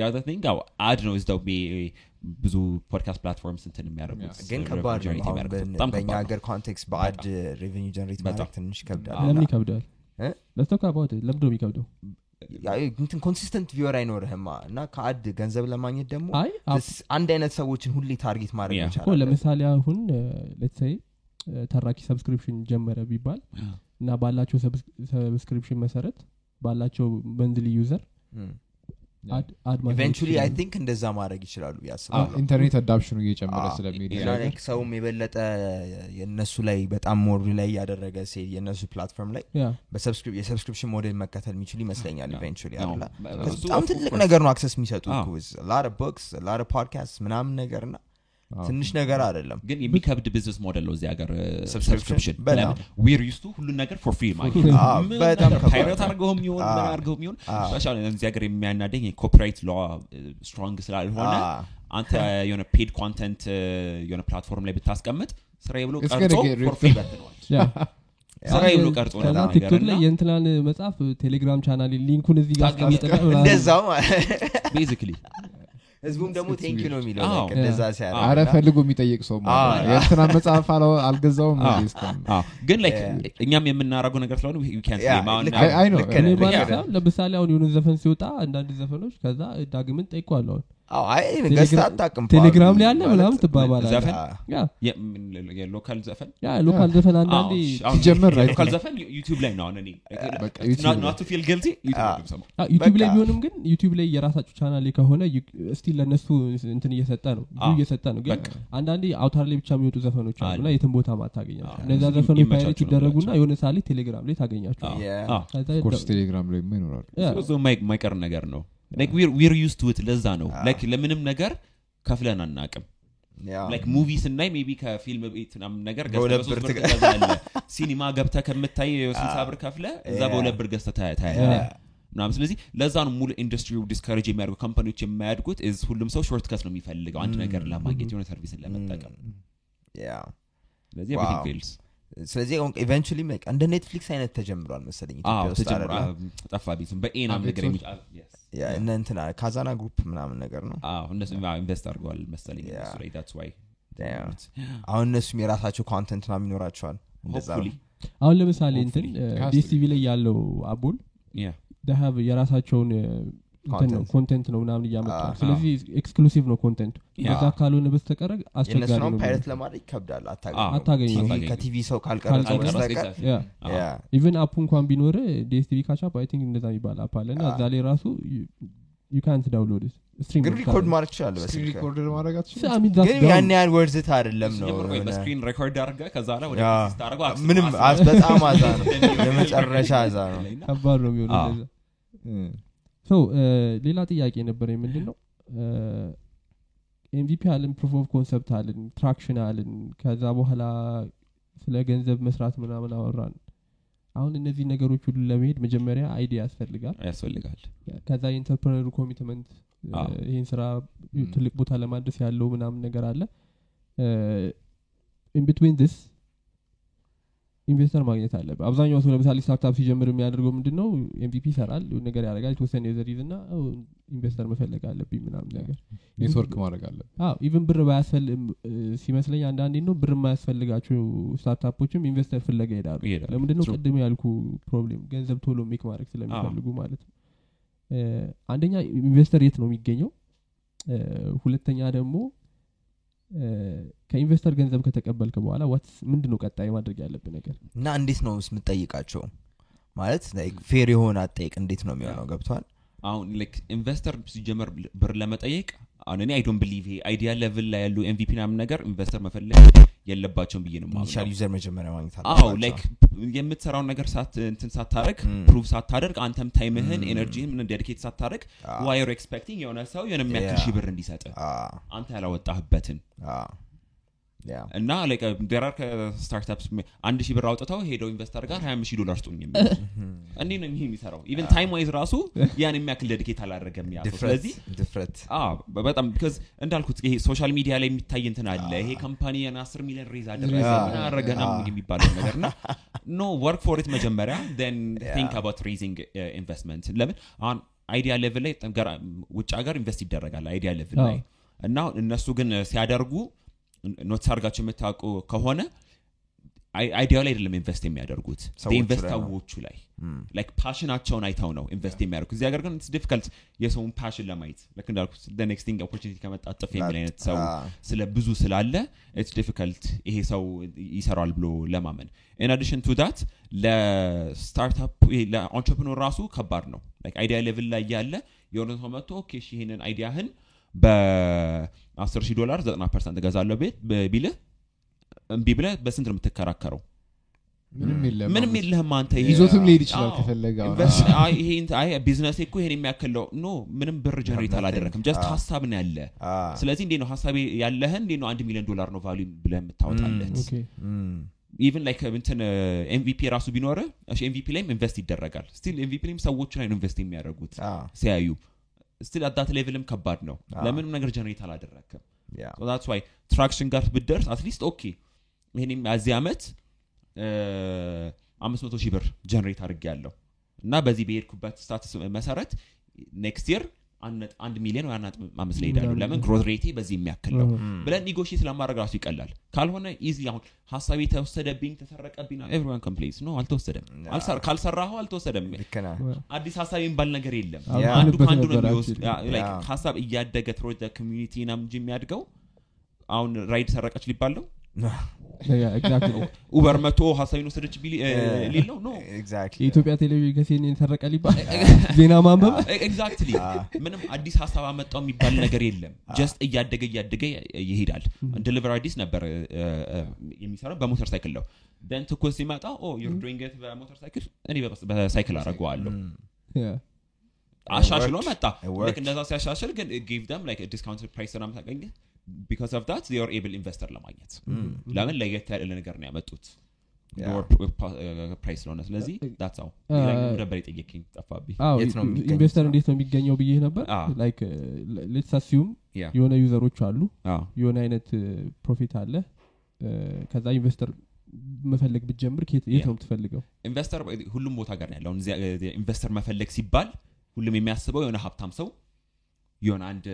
ር thing ad ነው ዝ ብዙ podcast platforms እንትን የሚያደርጉት ግን revenue ከባድ በእኛ ሀገር context በ ad revenue generate ማድረግ ትንሽ ይከብዳል? ይከብዳል ለምንድን ነው የሚከብደው? እንትን consistent viewer አይኖርህማ እና ከ ad ገንዘብ ለማግኘት ደግሞ አንድ አይነት ሰዎችን ሁሌ target ማድረግ ይቻላል ለምሳሌ አሁን let's say ተራኪ subscription ጀመረ ቢባል እና ባላቸው subscription መሰረት ባላቸው monthly user eventually I think እንደዛ ማድረግ ይችላሉ ኢንተርኔት adoption ኡ እየጨመረ ስለሚሄድ ሰውም የበለጠ የእነሱ ላይ በጣም more ላይ ያደረገ ሴ የእነሱ platform ላይ የ subscription model መከተል የሚችሉ ይመስለኛል eventually በጣም ትልቅ ነገር ነው access የሚሰጡ ለ audio books ለ audio podcast ምናምን ነገር እና ትንሽ ነገር አይደለም። ግን የሚከብድ business model ነው እዚህ ሀገር Subscription? subscription We're used to ሁሉን ነገር for free ማግኘት አዎ፣ በጣም ከባድ pirate ነው። አድርገውም ይሆን ምን አድርገውም ይሆን እዚህ ሀገር የሚያናደኝ copyright law strong ስላልሆነ አንተ የሆነ paid content የሆነ platform ላይ ብታስቀምጥ ስራዬ ብሎ ቀርጾ for. free ብሎ ቀርጾ ቲክቶክ ላይ የእንትናን መጽሐፍ ቴሌግራም channel link ኡን እዚህ ጋር ህዝቡም ደግሞ thank you ነው የሚለው እንደዛ እና- ፈልጎ የሚጠይቅ ሰው አዎ። የእንትና መጽሐፍ አልገዛውም ግን እኛም የምናደርገው ነገር ስለሆነ ለምሳሌ አሁን የሆነ ዘፈን ሲወጣ አንዳንድ ዘፈኖች ከዛ ዳግምን ጠይቋለሁ አሁን አዎ፣ አይ ቴሌግራ- ገዝተህ አታውቅም ቴሌግራም ላይ ማለት ምናምን ትባባላለህ? ዘፈን? ሎካል ዘፈን? አንዳንዴ ሲጀመር ነው። ዘፈን ዩቲዩብ ላይ ነው ፊል ገልቲ ዩቲዩብ አ- ላይ ቢሆንም ግን ዩቲዩብ ላይ የራሳችሁ ቻናል ላይ ከሆነ still ለእነሱ እንትን እየሰጠ ነው view አዎ፣ እየሰጠ ነው። ግን አንዳንዴ አውታር ላይ ብቻ የሚወጡ ዘፈኖች አሉ አሉ። እና የትም ቦታ ማታገኛቸው እነዛ ዘፈኖች pirate ይደረጉና የሆነ ሰዓት ላይ ቴሌግራም ላይ ታገኛቸው ቴሌግራም ላይ ብዙ የማይ- የማይቀር ነገር ነው we're used to ለዛ ነው. like ለምንም ነገር ከፍለን አናቅም like movie ስናይ maybe ከፊልም ቤት ምናምን ነገር ሲኒማ ገብተህ ከምታይ ስልሳ ብር ከፍለ እዛ. በሁለት ብር ገዝተህ ታያ- ታያለህ Yeah. ምናምን። ስለዚህ ለዛ ነው ሙሉ ኢንዱስትሪው discourage የሚያደርጉ company ዎች የማያድጉት ሁሉም ሰው shortcut ነው የሚፈልገው። አንድ ነገር ለማግኘት የሆነ service ን ለመጠቀም። Yeah። ስለዚህ Wow. everything fails ስለዚህ eventually እንደ ኔትፍሊክስ አይነት ተጀምሯል መሰለኝ ኢትዮጵያ ውስጥ ተጀምሮ አይደለ? ጠፋብኝ ስም በኤ ናም ነገር እነ እንትና ካዛና group ምናምን ነገር ነው። invest አድርገዋል መሰለኝ. አሁን እነሱም የራሳቸው content ምናምን ይኖራቸዋል። አሁን ለምሳሌ እንትን ዲኤስቲቪ ላይ ያለው አቦል ሀብ የራሳቸውን content ነው ምናምን እያመጣል አዎ። ስለዚህ exclusive ነው content ኡ እዛ ካልሆነ በስተቀረ አስቸጋሪ pirate ለማድረግ ይከብዳል። አዎ፣ አታገኘውም። አታገኝ ከቲቪ ሰው ካልቀረጸ በስተቀር even app ኡ እንኳን ቢኖር ዲኤስቲቪ Catch Up I think እንደዛ የሚባል app አለ እና እዛ ላይ ራሱ ዩ ካንት ዳውንሎድ ግን record ማድረግ ያን ያህል worth it አይደለም ነው ሲጀምር ቆይ የሆነ- በ screen record አድርገህ ከዛ ላይ ወደ yeah። PC ስታደርገው አክስ- ምንም አክስ- አዝ- በጣም አዛ ነው። የመጨረሻ አዛ ነው። ከባድ ነው So ሌላ ጥያቄ ነበር ምንድን ነው MVP አለን proof of concept አለን traction አለን። ከዛ በኋላ ስለ ገንዘብ መስራት ምናምን አወራን። አሁን እነዚህ ነገሮች ሁሉ ለመሄድ መጀመሪያ idea ያስፈልጋል። ያስፈልጋል። ከዛ የ entrepreneur ኡ commitment አዎ። ይህን ስራ ትልቅ ቦታ ለማድረስ ያለው ምናምን ነገር አለ። in between ስ investor ማግኘት አለበት አብዛኛው ሰው ለምሳሌ startup ሲጀምር የሚያደርገው ምንድን ነው MVP ይሰራል ነገር ያደርጋል የተወሰነ user ይዝና "oh፣ investor መፈለግ አለብኝ ምናምን ነገር። ኔትወርክ ማድረግ አለ even ብር ባያስፈል ሲመስለኝ አንዳንዴ ነው ብር የማያስፈልጋቸው startup ኦችም investor ፍለጋ ይሄዳሉ። ለምንድነው? True. ቅድም ያልኩ problem ገንዘብ ቶሎ make ማድረግ ስለሚፈልጉ ማለት ነው። አንደኛ investor የት ነው የሚገኘው? ሁለተኛ ደግሞ ከ investor ገንዘብ ከተቀበልክ በኋላ what ምንድን ነው ቀጣይ ማድረግ ያለብን ነገር? እና እንዴት ነው የምትጠይቃቸው? ማለት fair የሆነ አጠይቅ እንዴት ነው የሚሆነው? ገብቷል? አሁን investor ሲጀመር ብር ለመጠየቅ አሁን እኔ I don't believe ይሄ idea level ላይ ያሉ MVP ምናምን ነገር investor መፈለግ የለባቸውም ብዬ ነው initial user መጀመሪያ ማግኘት አዎ like የምትሰራውን ነገር እንትን ሳታረግ. ፕሩቭ ሳታደርግ አንተም ታይምህን ኤነርጂህን ምን ዴዲኬት ሳታደርግ. ዋየር ኤክስፔክቲንግ የሆነ ሰው የሆነ የሚያክል. ሺህ ብር እንዲሰጥ አንተ ያላወጣህበትን እና ላይክ ዴራር ከስታርታፕስ አንድ ሺህ ብር አውጥተው ሄደው ኢንቨስተር ጋር ሀያ ሺህ ዶላር ስጡኝ እንዲህ ነው ይሄ የሚሰራው። ኢቨን ታይም ዋይዝ ራሱ ያን የሚያክል ዴዲኬት አላደረገም ያ ስለዚህ ድፍረት። አዎ በጣም ቢካዝ እንዳልኩት ይሄ ሶሻል ሚዲያ ላይ የሚታይ እንትን አለ። ይሄ ካምፓኒ ያን አስር ሚሊዮን ሬዝ አደረገ ምን አደረገ የሚባለው ነገር እና ኖ ወርክ ፎር ኢት መጀመሪያ ን ቲንክ አባት ሬዚንግ ኢንቨስትመንት ለምን? አሁን አይዲያ ሌቭል ላይ ውጭ ሀገር ኢንቨስት ይደረጋል አይዲያ ሌቭል ላይ። እና እነሱ ግን ሲያደርጉ ኖትስ አድርጋቸው የምታውቁ ከሆነ አይ- አይዲያው ላይ አይደለም ኢንቨስት የሚያደርጉት። ኢንቨስት ላይ ላይክ ፓሽናቸውን አይተው ነው ኢንቨስት የሚያደርጉት። እዚህ ሀገር ግን ዲፊካልት የሰውን ፓሽን ለማየት። ልክ እንዳልኩት ኔክስት ቲንግ ኦፖርቹኒቲ ከመጣ ጥፍ የሚል አይነት ሰው ስለ ብዙ ስላለ it's difficult ይሄ ሰው ይሰራል ብሎ ለማመን። in addition to that ለ startup ለ entrepreneur ራሱ ከባድ ነው። like idea level ላይ ያለ የሆነ ሰው መጥቶ okay እሺ ይሄንን idea ህን በ10 ሺህ ዶላር 90 percent እገዛለሁ ቤት ቢልህ እምቢ ብለህ በስንት ነው የምትከራከረው? ምንም የለህም አንተ። ይዞትም ሊሄድ ይችላል ከፈለገ ቢዝነስ እኮ ይሄን የሚያክለው no ምንም ብር generate. አላደረክም። just ሀሳብ ነው ያለ። ስለዚህ እንዴት ነው ሀሳቤ ያለህን እንዴት ነው አንድ ሚሊዮን ዶላር ነው value ብለህ የምታወጣለት? even like እንትን MVP ራሱ ቢኖረ MVP ላይም invest ይደረጋል። still MVP ላይም ሰዎቹ ላይ ነው invest የሚያደርጉት ሲያዩ still at that level ም ከባድ ነው. አዎ። ለምንም ነገር generate አላደረክም. that's why traction ጋር ብደርስ at least okay ይህኔም በዚህ ዓመት አምስት መቶ ሺህ ብር generate አድርጌ ያለው እና በዚህ በሄድኩበት stats መሰረት next year አንድ ሚሊዮን ወይ አንድ ነጥብ አምስት ላይ ሄዳሉ ለምን? growth rateኤ በዚህ የሚያክል ነው። ብለን negotiate ለማድረግ ራሱ ይቀላል። ካልሆነ እዚህ አሁን ሀሳቤ ተወሰደብኝ ተሰረቀብኝ everyone complains no አልተወሰደም። አልሰራ- ካልሰራኸው አልተወሰደም። አዲስ ሀሳብ የሚባል ነገር የለም። አንዱ ከአንዱ ነው የሚወስድ። ሀሳብ እያደገ through community ነው እንጂ የሚያድገው። አሁን ራይድ ሰረቀች ሊባል ነው? exactly ኡበር መጥቶ ሀሳቤን ወሰደች ነው? የኢትዮጵያ ቴሌቪዥን ከሲኤንኤን ሰረቀ ሊባል ዜና ማንበብ? exactly ምንም አዲስ ሀሳብ አመጣው የሚባል ነገር የለም። just እያደገ እያደገ ይሄዳል። ዲሊቨር አዲስ ነበር የሚሰራው በሞተር ሳይክል ነው then ትኩስ ሲመጣ oh you're doing it በሞተር ሳይክል እኔ በሳይክል አደርገዋለሁ. Yeah. አሻሽሎ. መጣ. ልክ እንደዛ ሲያሻሽል ግን give them like discounted price ታገኘ because of that you're able investor ለማግኘት. ለምን? ለየት ያለ ነገር ነው ያመጡት. price ስለሆነ ስለዚህ that's how Uh, ነበር የጠየቅኝ ጠፋብኝ? investor እንዴት ነው የሚገኘው ብዬ ነበር? like ያ የሆነ userኦች አሉ። የሆነ አይነት profit አለ። ከዛ investor መፈለግ ብትጀምር የት. ነው የምትፈልገው? investor ሁሉም ቦታ ጋር ነው ያለው። investor መፈለግ ሲባል ሁሉም የሚያስበው የሆነ ሀብታም ሰው የሆነ አንድ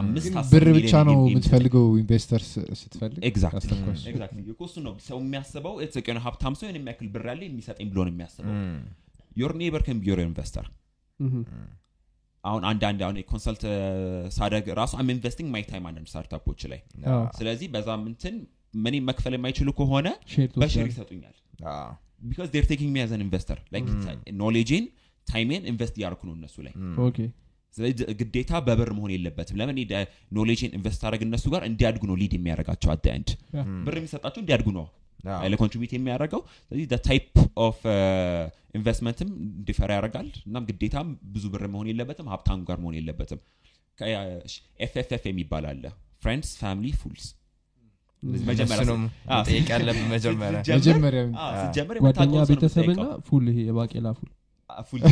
አምስት ብር ብቻ ነው የምትፈልገው investor ስትፈልግ? ነው ሰው የሚያስበው የሆነ ሀብታም ሰው የሚያክል ብር ያለ የሚሰጠኝ ብሎ ነው የሚያስበው። your neighbor can be your investor አሁን አንዳንድ አሁን consult ሳደርግ ራሱ I'm investing my time አንዳንድ startupኦች ላይ. ስለዚህ በዛ ምንትን ምኔ መክፈል የማይችሉ ከሆነ በ share ይሰጡኛል። because they're taking me as an investor knowledgeኤን timeኤን invest እያደረኩ ነው እነሱ ላይ. okay ስለዚህ ግዴታ በብር መሆን የለበትም። ለምን? knowledgeኤን invest አደረግ እነሱ ጋር እንዲያድጉ ነው lead የሚያደርጋቸው at end ያ። ብር የሚሰጣቸው እንዲያድጉ ነው ለ contribute የሚያደርገው። ስለዚህ type of investmentም እንዲፈራ ያደርጋል። እናም ግዴታም ብዙ ብር መሆን የለበትም ሀብታም ጋር መሆን የለበትም። FFF የሚባል አለ። friends family fools መጀመሪያ ስትጀምር ቤተሰብና fool ይሄ የባቄላ ፉል full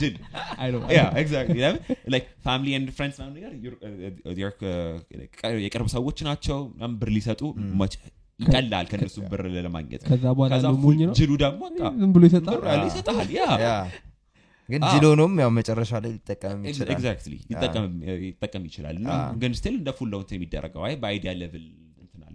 ጅል exactly. ለምን like family and friends ምናምን ነገር you're- uh, you're, uh, የቅርብ ሰዎች ናቸው። ምናምን ብር ሊሰጡ much ይቀላል ከነሱ ብር ለማግኘት። ከዛ በኋላ ጅሉ ደግሞ ዝም ብሎ ይሰጣል? ይሰጥሃል yeah ግን ጅል ሆኖም ያው መጨረሻ ላይ ሊጠቀም ይችላል። exactly ይጠቀም ይችላል። እና ግን ስቲል እንደ ፉል ለውንት የሚደረገው። አይ በአይዲያ ሌቭል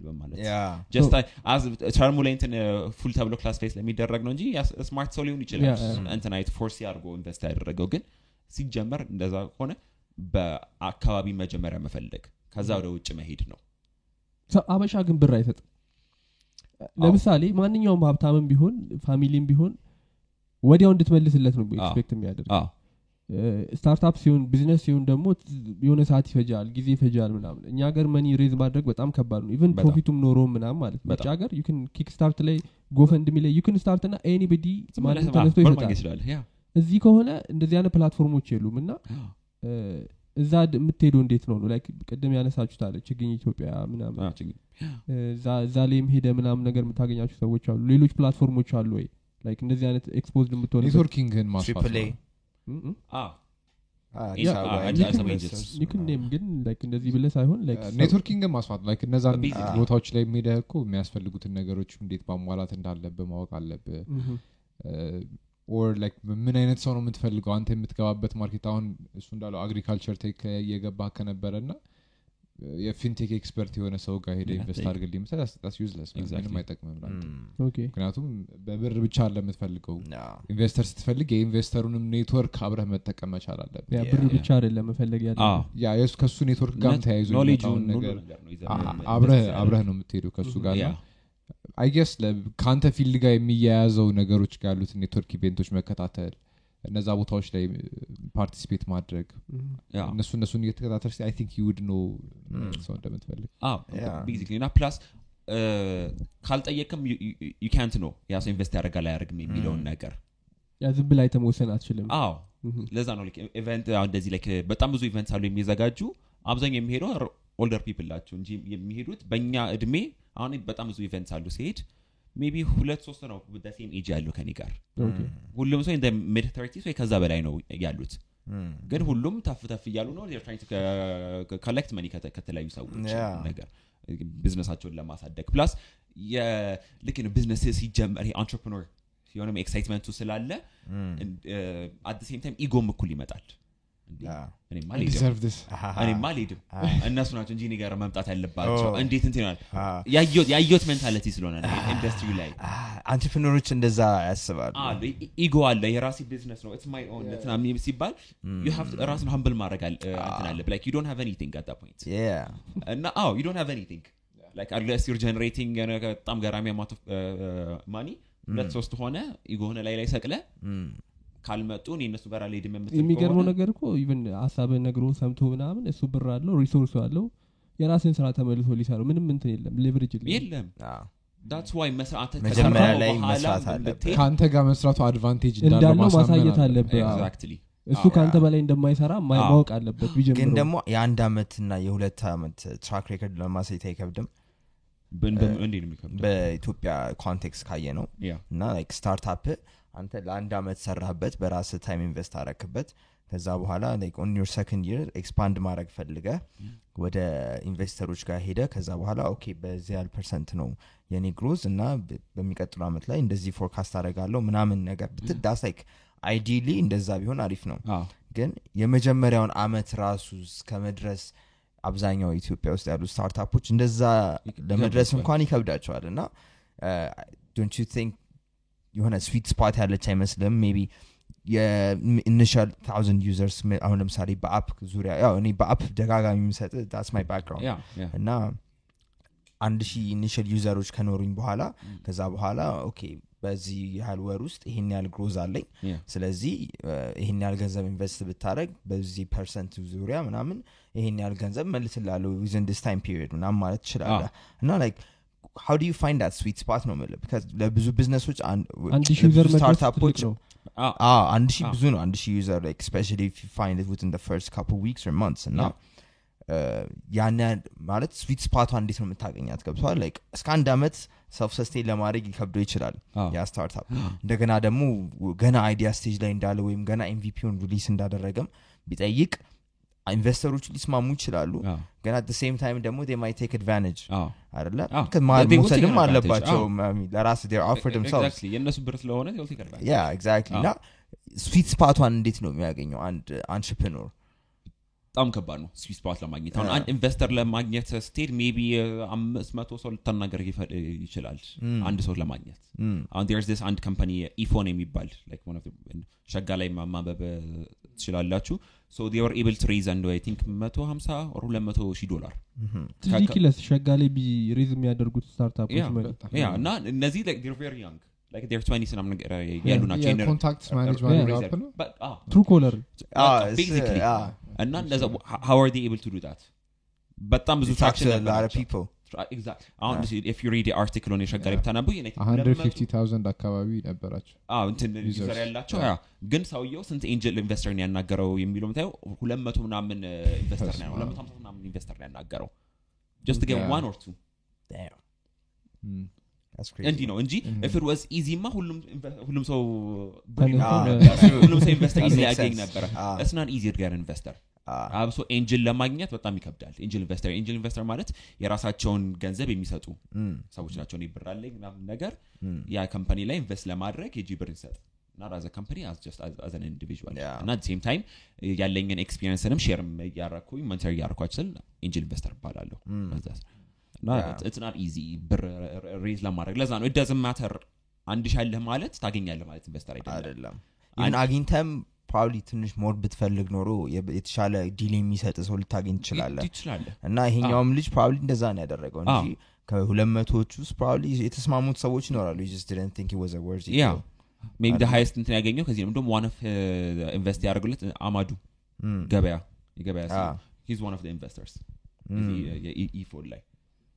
እንትናል በማለት ተርሙ ላይ እንትን ፉል ተብሎ ክላስ ፌስ ለሚደረግ ነው እንጂ ስማርት ሰው ሊሆን ይችላል እንትን አይት ፎርስ አድርጎ ኢንቨስት ያደረገው ግን ሲጀመር እንደዛ ከሆነ በአካባቢ መጀመሪያ መፈለግ ከዛ ወደ ውጭ መሄድ ነው። አበሻ ግን ብር አይሰጥም። ለምሳሌ ማንኛውም ሀብታምም ቢሆን ፋሚሊም ቢሆን ወዲያው እንድትመልስለት ነው ኤክስፔክት የሚያደርግ startup ሲሆን ቢዝነስ ሲሆን ደግሞ የሆነ ሰዓት ይፈጃል ጊዜ ይፈጃል ምናምን። እኛ ሀገር money raise ማድረግ በጣም ከባድ ነው። even profitኡም ኖሮ ምናምን ማለት ነው። ሀገር ዩን ኪክ ስታርት ላይ ጎፈንድሚ ላይ ዩን ስታርት ና ዝም ማንም ብለህ ተነስቶ ይሰጣል እዚህ ከሆነ እንደዚህ አይነት platformኦች የሉም እና እዛ የምትሄደው እንዴት ነው? ነው like ቅድም ያነሳችሁት አለ ችግኝ ኢትዮጵያ ምናምን እዛ- እዛ ላይም ሄደ ምናምን ነገር የምታገኛቸው ሰዎች አሉ። ሌሎች platformኦች አሉ ወይ? like እንደዚህ አይነት exposed የምትሆን networkingን ማስፋት triple A ነው። አዎ አዲስ ያ- አበባ አዎ፣ ያሉ አዲስ አበባ investors። agents። ኒክኔም ግን like እንደዚህ ብለህ ሳይሆን like networkingን ማስፋት like እነዛን. ቦታዎች ላይ የሚሄደህ እኮ የሚያስፈልጉትን ነገሮች እንዴት ማሟላት እንዳለብህ ማወቅ አለብህ or like ምን አይነት ሰው ነው የምትፈልገው አንተ የምትገባበት market አሁን እሱ እንዳለው agriculture tech ላይ እየገባ ከነበረ እና የ fintech expert የሆነ ሰው ጋር ሄደ Yeah, invest አድርግልኝ ምሳሌ useless ምንም. አይጠቅምም Mm. okay ምክንያቱም በብር ብቻ አለ የምትፈልገው። investor ስትፈልግ የ investorኡንም network አብረህ መጠቀም መቻል አለብህ. ብር ብቻ አይደለም መፈለግ አዎ yeah ከሱ ኔትወርክ ጋር ተያይዞ ነገር አብረህ አብረህ ነው የምትሄደው ከሱ ጋር ያ ነው I guess ከአንተ field ጋር የሚያያዘው ነገሮች ጋር ያሉት network eventኦች መከታተል እነዛ ቦታዎች ላይ participate ማድረግ ያ እነሱ እነሱን እየተከታተል I think you'd know ሰው እንደምትፈልግ Yeah. basically እና plus ካልጠየቅም ዩ ካንት ነው ያ ሰው invest ያደርጋል አያደርግም የሚለውን ነገር. ያ ዝም ብላ የተመወሰን አትችልም። አዎ። ምሁም። ለዛ ነው event እንደዚህ like በጣም ብዙ event አሉ የሚዘጋጁ። አብዛኛው የሚሄደው older people ናቸው እንጂ የሚሄዱት በእኛ እድሜ አሁን በጣም ብዙ event አሉ ሲሄድ maybe ሁለት ሶስት ነው same age ያለው ከኔ ጋር ሁሉም ሰው mid thirties ወይ ከዛ በላይ ነው ያሉት. ግን ሁሉም ተፍ ተፍ እያሉ ነው collect money ከተለያዩ ሰዎች. ነገር businessኣቸውን ለማሳደግ plus ልክ ቢዝነስ ሲጀመር entrepreneur የሆነም excitementኡ ስላለ. at same time egoም እኩል ይመጣል እኔማ አልሄድም እነሱ ናቸው እንጂ እኔ ጋር መምጣት ያለባቸው። እንዴት እንትን ይሆናል? ያየሁት mentality ስለሆነ ኢንዱስትሪ ላይ። entrepreneurኦች እንደዛ ያስባሉ። አሉ ego አለ። የራሴ ቢዝነስ ነው። it's my own ምናምን ሲባል you have to- ራስን humble ማድረግ አለ። እንትን አለብህ። Like you don't have anything at that point. Yeah. እና አዎ you don't have anything. Like unless you're generating የሆነ በጣም ገራሚ amount of money ሁለት ሶስት ሆነ ego ሆነ ላይ ላይ ሰቅለ Mm. ካልመጡ እኔ እነሱ ጋር አልሄድም የሚገርመው ነገር እኮ even ሀሳብን ነግሮ ሰምቶ ምናምን እሱ ብር አለው resourceኡ አለው የራስን ስራ ተመልሶ ሊሰራው ምንም እንትን የለም leverage የለም። ከአንተ ጋር መስራቱ advantage እንዳለው ማሳየት አለበት። አለብህ። አዎ። exactly. እሱ ከአንተ በላይ እንደማይሰራ ማወቅ አለበት ግን ደግሞ የአንድ አመትና የሁለት አመት track record ለማሳየት አይከብድም? በኢትዮጵያ context ካየ ነው እና like startup አንተ ለአንድ አመት ሰራህበት በራስ time invest አረክበት ከዛ በኋላ on your second year expand ማድረግ ፈልገ ወደ investor ኦች ጋር ሄደ ከዛ በኋላ okay በዚህ ያህል percent ነው የኔ growth እና በሚቀጥሉ አመት ላይ እንደዚህ forecast አደርጋለሁ ምናምን ነገር ብትል that's like ideally እንደዛ ቢሆን አሪፍ ነው። ግን የመጀመሪያውን አመት ራሱ እስከ መድረስ አብዛኛው ኢትዮጵያ ውስጥ ያሉ startup ኦች እንደዛ ለመድረስ እንኳን ይከብዳቸዋል እና don't you think የሆነ sweet spot ያለች አይመስልም። maybe የ initial thousand users አሁን ለምሳሌ በ app ዙሪያ ያው እኔ በ app ደጋጋሚ የሚሰጥ that's my background እና አንድ ሺህ initial user ኦች ከኖሩኝ በኋላ ከዛ በኋላ okay በዚህ ያህል ወር ውስጥ ይሄን ያህል growth አለኝ። ስለዚህ እ፣ ይሄን ያህል ገንዘብ invest ብታደረግ በዚህ percent ዙሪያ ምናምን ይሄን ያህል ገንዘብ መልስላለሁ within this time period ምናምን ማለት ትችላለህ። እና like how do you find that sweet spot ነው because ለብዙ ቢዝነሶች startup ኦች አንድ ሺህ ብዙ ነው. አንድ ሺህ user like especially if you find it within the first couple weeks or months እና ያን ማለት sweet spot ኧቷ እንዴት ነው የምታገኛት? ገብተዋል like እስከ አንድ አመት self-sustain ለማድረግ ሊከብዶ ይችላል ያ startup እንደገና ደግሞ ገና idea stage ላይ እንዳለ ወይም ገና MVP ውን release እንዳደረገም ቢጠይቅ investor ኦቹ ሊስማሙ ይችላሉ። ግን at same time ደግሞ they take will take መውሰድም አለባቸው። ለራስ offer Exactly. የእነሱ ብር ስለሆነ. ያ exactly እና sweet spot ኧቷን እንዴት ነው የሚያገኘው? አንድ entrepreneur በጣም ከባድ ነው sweet spot ለማግኘት። አሁን. አንድ investor ለማግኘት ስትሄድ maybe አምስት መቶ ሰው ልታናገር ይችላል አንድ ሰው ለማግኘት። አሁን there's this አንድ company ኢፎን የሚባል like one of the- ሸጋ ላይ ማንበብ ትችላላችሁ። So they were able to raise and I think 150 or 200 ሺህ ዶላር ሪዲኪለስ ሸጋ ላይ ሪዝ የሚያደርጉት ስታርታፖች እና እነዚህ like they're very young. Like they're 20 ምናምን ነገር ያሉ ናቸው የነ- የኮንታክት ማኔጅ Yeah. ማድረግ አፕ ነው? But, ah, ትሩ ኮለር basically እና እንደዛ how are they able to do that? በጣም ብዙ traction ነበራቸው። ፒፕል Exact. አሁን if you read the article on የሸጋ ላይ ብታነቡ you know, 150000 አካባቢ ነበራቸው እንትን. ዩዘር ያላቸው ግን ሰውየው ስንት ኤንጀል ኢንቨስተር ነው ያናገረው የሚለው ምታየው ሁለት መቶ ምናምን investor ነው ሁለት መቶ ሀምሳ ምናምን investor ነው ያናገረው። just get. one or two እንዲህ ነው እንጂ if it was easy ማ ሁሉም ሰው ሁሉም ሰው investor easy ያገኝ. ነበረ Ah. it's not easy አብሶ angel ለማግኘት በጣም ይከብዳል angel investor angel investor ማለት የራሳቸውን ገንዘብ የሚሰጡ ሰዎች ናቸው እኔ ብር አለኝ ምናምን ነገር ያ company ላይ invest ለማድረግ የጂ ብር ይሰጥ እና as a company as an individual. እና same time ያለኝን experience ንም share ም እያረኩኝ mentor እያረኳች ስል angel investor እባላለሁ በዛ ስር። እና Yeah. it's not easy ብር raise ለማድረግ ለዛ ነው it doesn't matter አንድ ሻለህ ማለት ታገኛለህ ማለት investor አይደለም አግኝተም probably ትንሽ more ብትፈልግ ኖሮ የተሻለ deal የሚሰጥ ሰው ልታገኝ ትችላለህ። እና ይሄኛውም ልጅ probably እንደዛ ነው ያደረገው እንጂ ከሁለት መቶዎች ውስጥ probably የተስማሙት ሰዎች ይኖራሉ. ሜቢ ሃይስት እንትን ያገኘው ከዚህ ደግሞ ዋን ኦፍ ኢንቨስት ያደርጉለት አማዱ ገበያ የገበያ ኦፍ ኢንቨስተርስ ኢፎን ላይ Wow.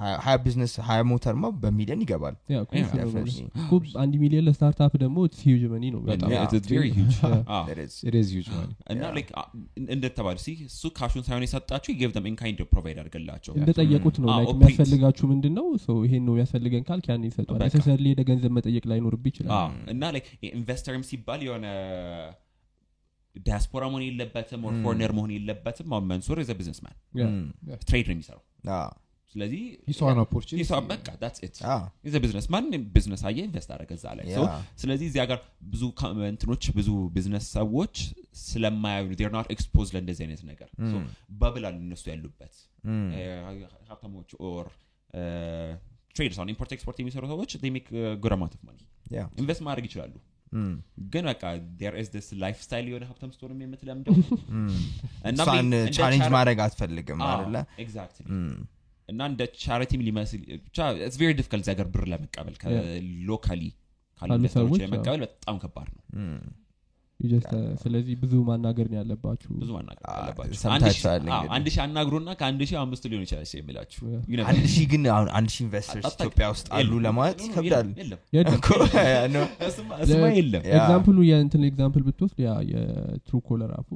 ሀያ- ቢዝነስ ሀያ ሞተርማ በሚሊዮን ይገባል። አንድ ሚሊዮን ለስታርታፕ ደግሞ ሂውጅ መኒ ነው በጣም። Yeah, it's- it's very huge። አዎ። That is- It is huge money. እና እንደተባለ ሲ እሱ ካሹን ሳይሆን የሰጣችሁ ደም ኢንካይንድ ፕሮቫይድ አድርግላቸው እንደጠየቁት ነው operate. የሚያስፈልጋችሁ ምንድን ነው ሰው ይሄን ነው የሚያስፈልገን ካልክ ያን ይሰጧል ነሰሰርሊ ሄደ ገንዘብ መጠየቅ ላይኖርብ ይችላል። አዎ። እና ኢንቨስተርም ሲባል የሆነ ዲያስፖራ መሆን የለበትም ኦር ፎሬነር መሆን የለበትም። አሁን መንሱር ዘ ቢዝነስማን Yeah. ትሬድ ነው የሚሰራው. አዎ። ስለዚህ ዘ ቢዝነስማን ቢዝነስ አየ ኢንቨስት አደረገ እዛ ላይ. ስለዚህ እዚያ ጋር ብዙ እንትኖች ብዙ ቢዝነስ ሰዎች ስለማያዩ ር ናት ኤክስፖዝ ለእንደዚህ አይነት ነገር በብል አሉ እነሱ ያሉበት Mm. እ፣ ሀብታሞች ኦር ትሬድስ አሁን ኢምፖርት ኤክስፖርት የሚሰሩ ሰዎች ሜክ አማውንት ኦፍ ማኒ. ኢንቨስት ማድረግ ይችላሉ Mm. ግን በቃ ር ስ ስ ላይፍ ስታይል የሆነ ሀብታም ስትሆንም የምትለምደው ቻሌንጅ ማድረግ አትፈልግም አደለ exactly። Mm. እና እንደ charity ም ሊመስል ብቻ it's very difficult እዚህ ሀገር ብር ለመቀበል locally ካሉ investor ኦች ለመቀበል በጣም ከባድ ነው ስለዚህ ብዙ ማናገር ነው ያለባችሁ. ብዙ ማናገር አንድ ሺህ- አናግሮና ከአንድ ሺህ አምስቱ ሊሆን ይችላል የሚላችሁ አንድ know። ሺህ ግን አሁን አንድ ሺህ investors ኢትዮጵያ ውስጥ አሉ ለማለት የለም፣ ይከብዳል። የለም። example ኡ የእንትን example ብትወስድ ያ የ Truecaller app ኡ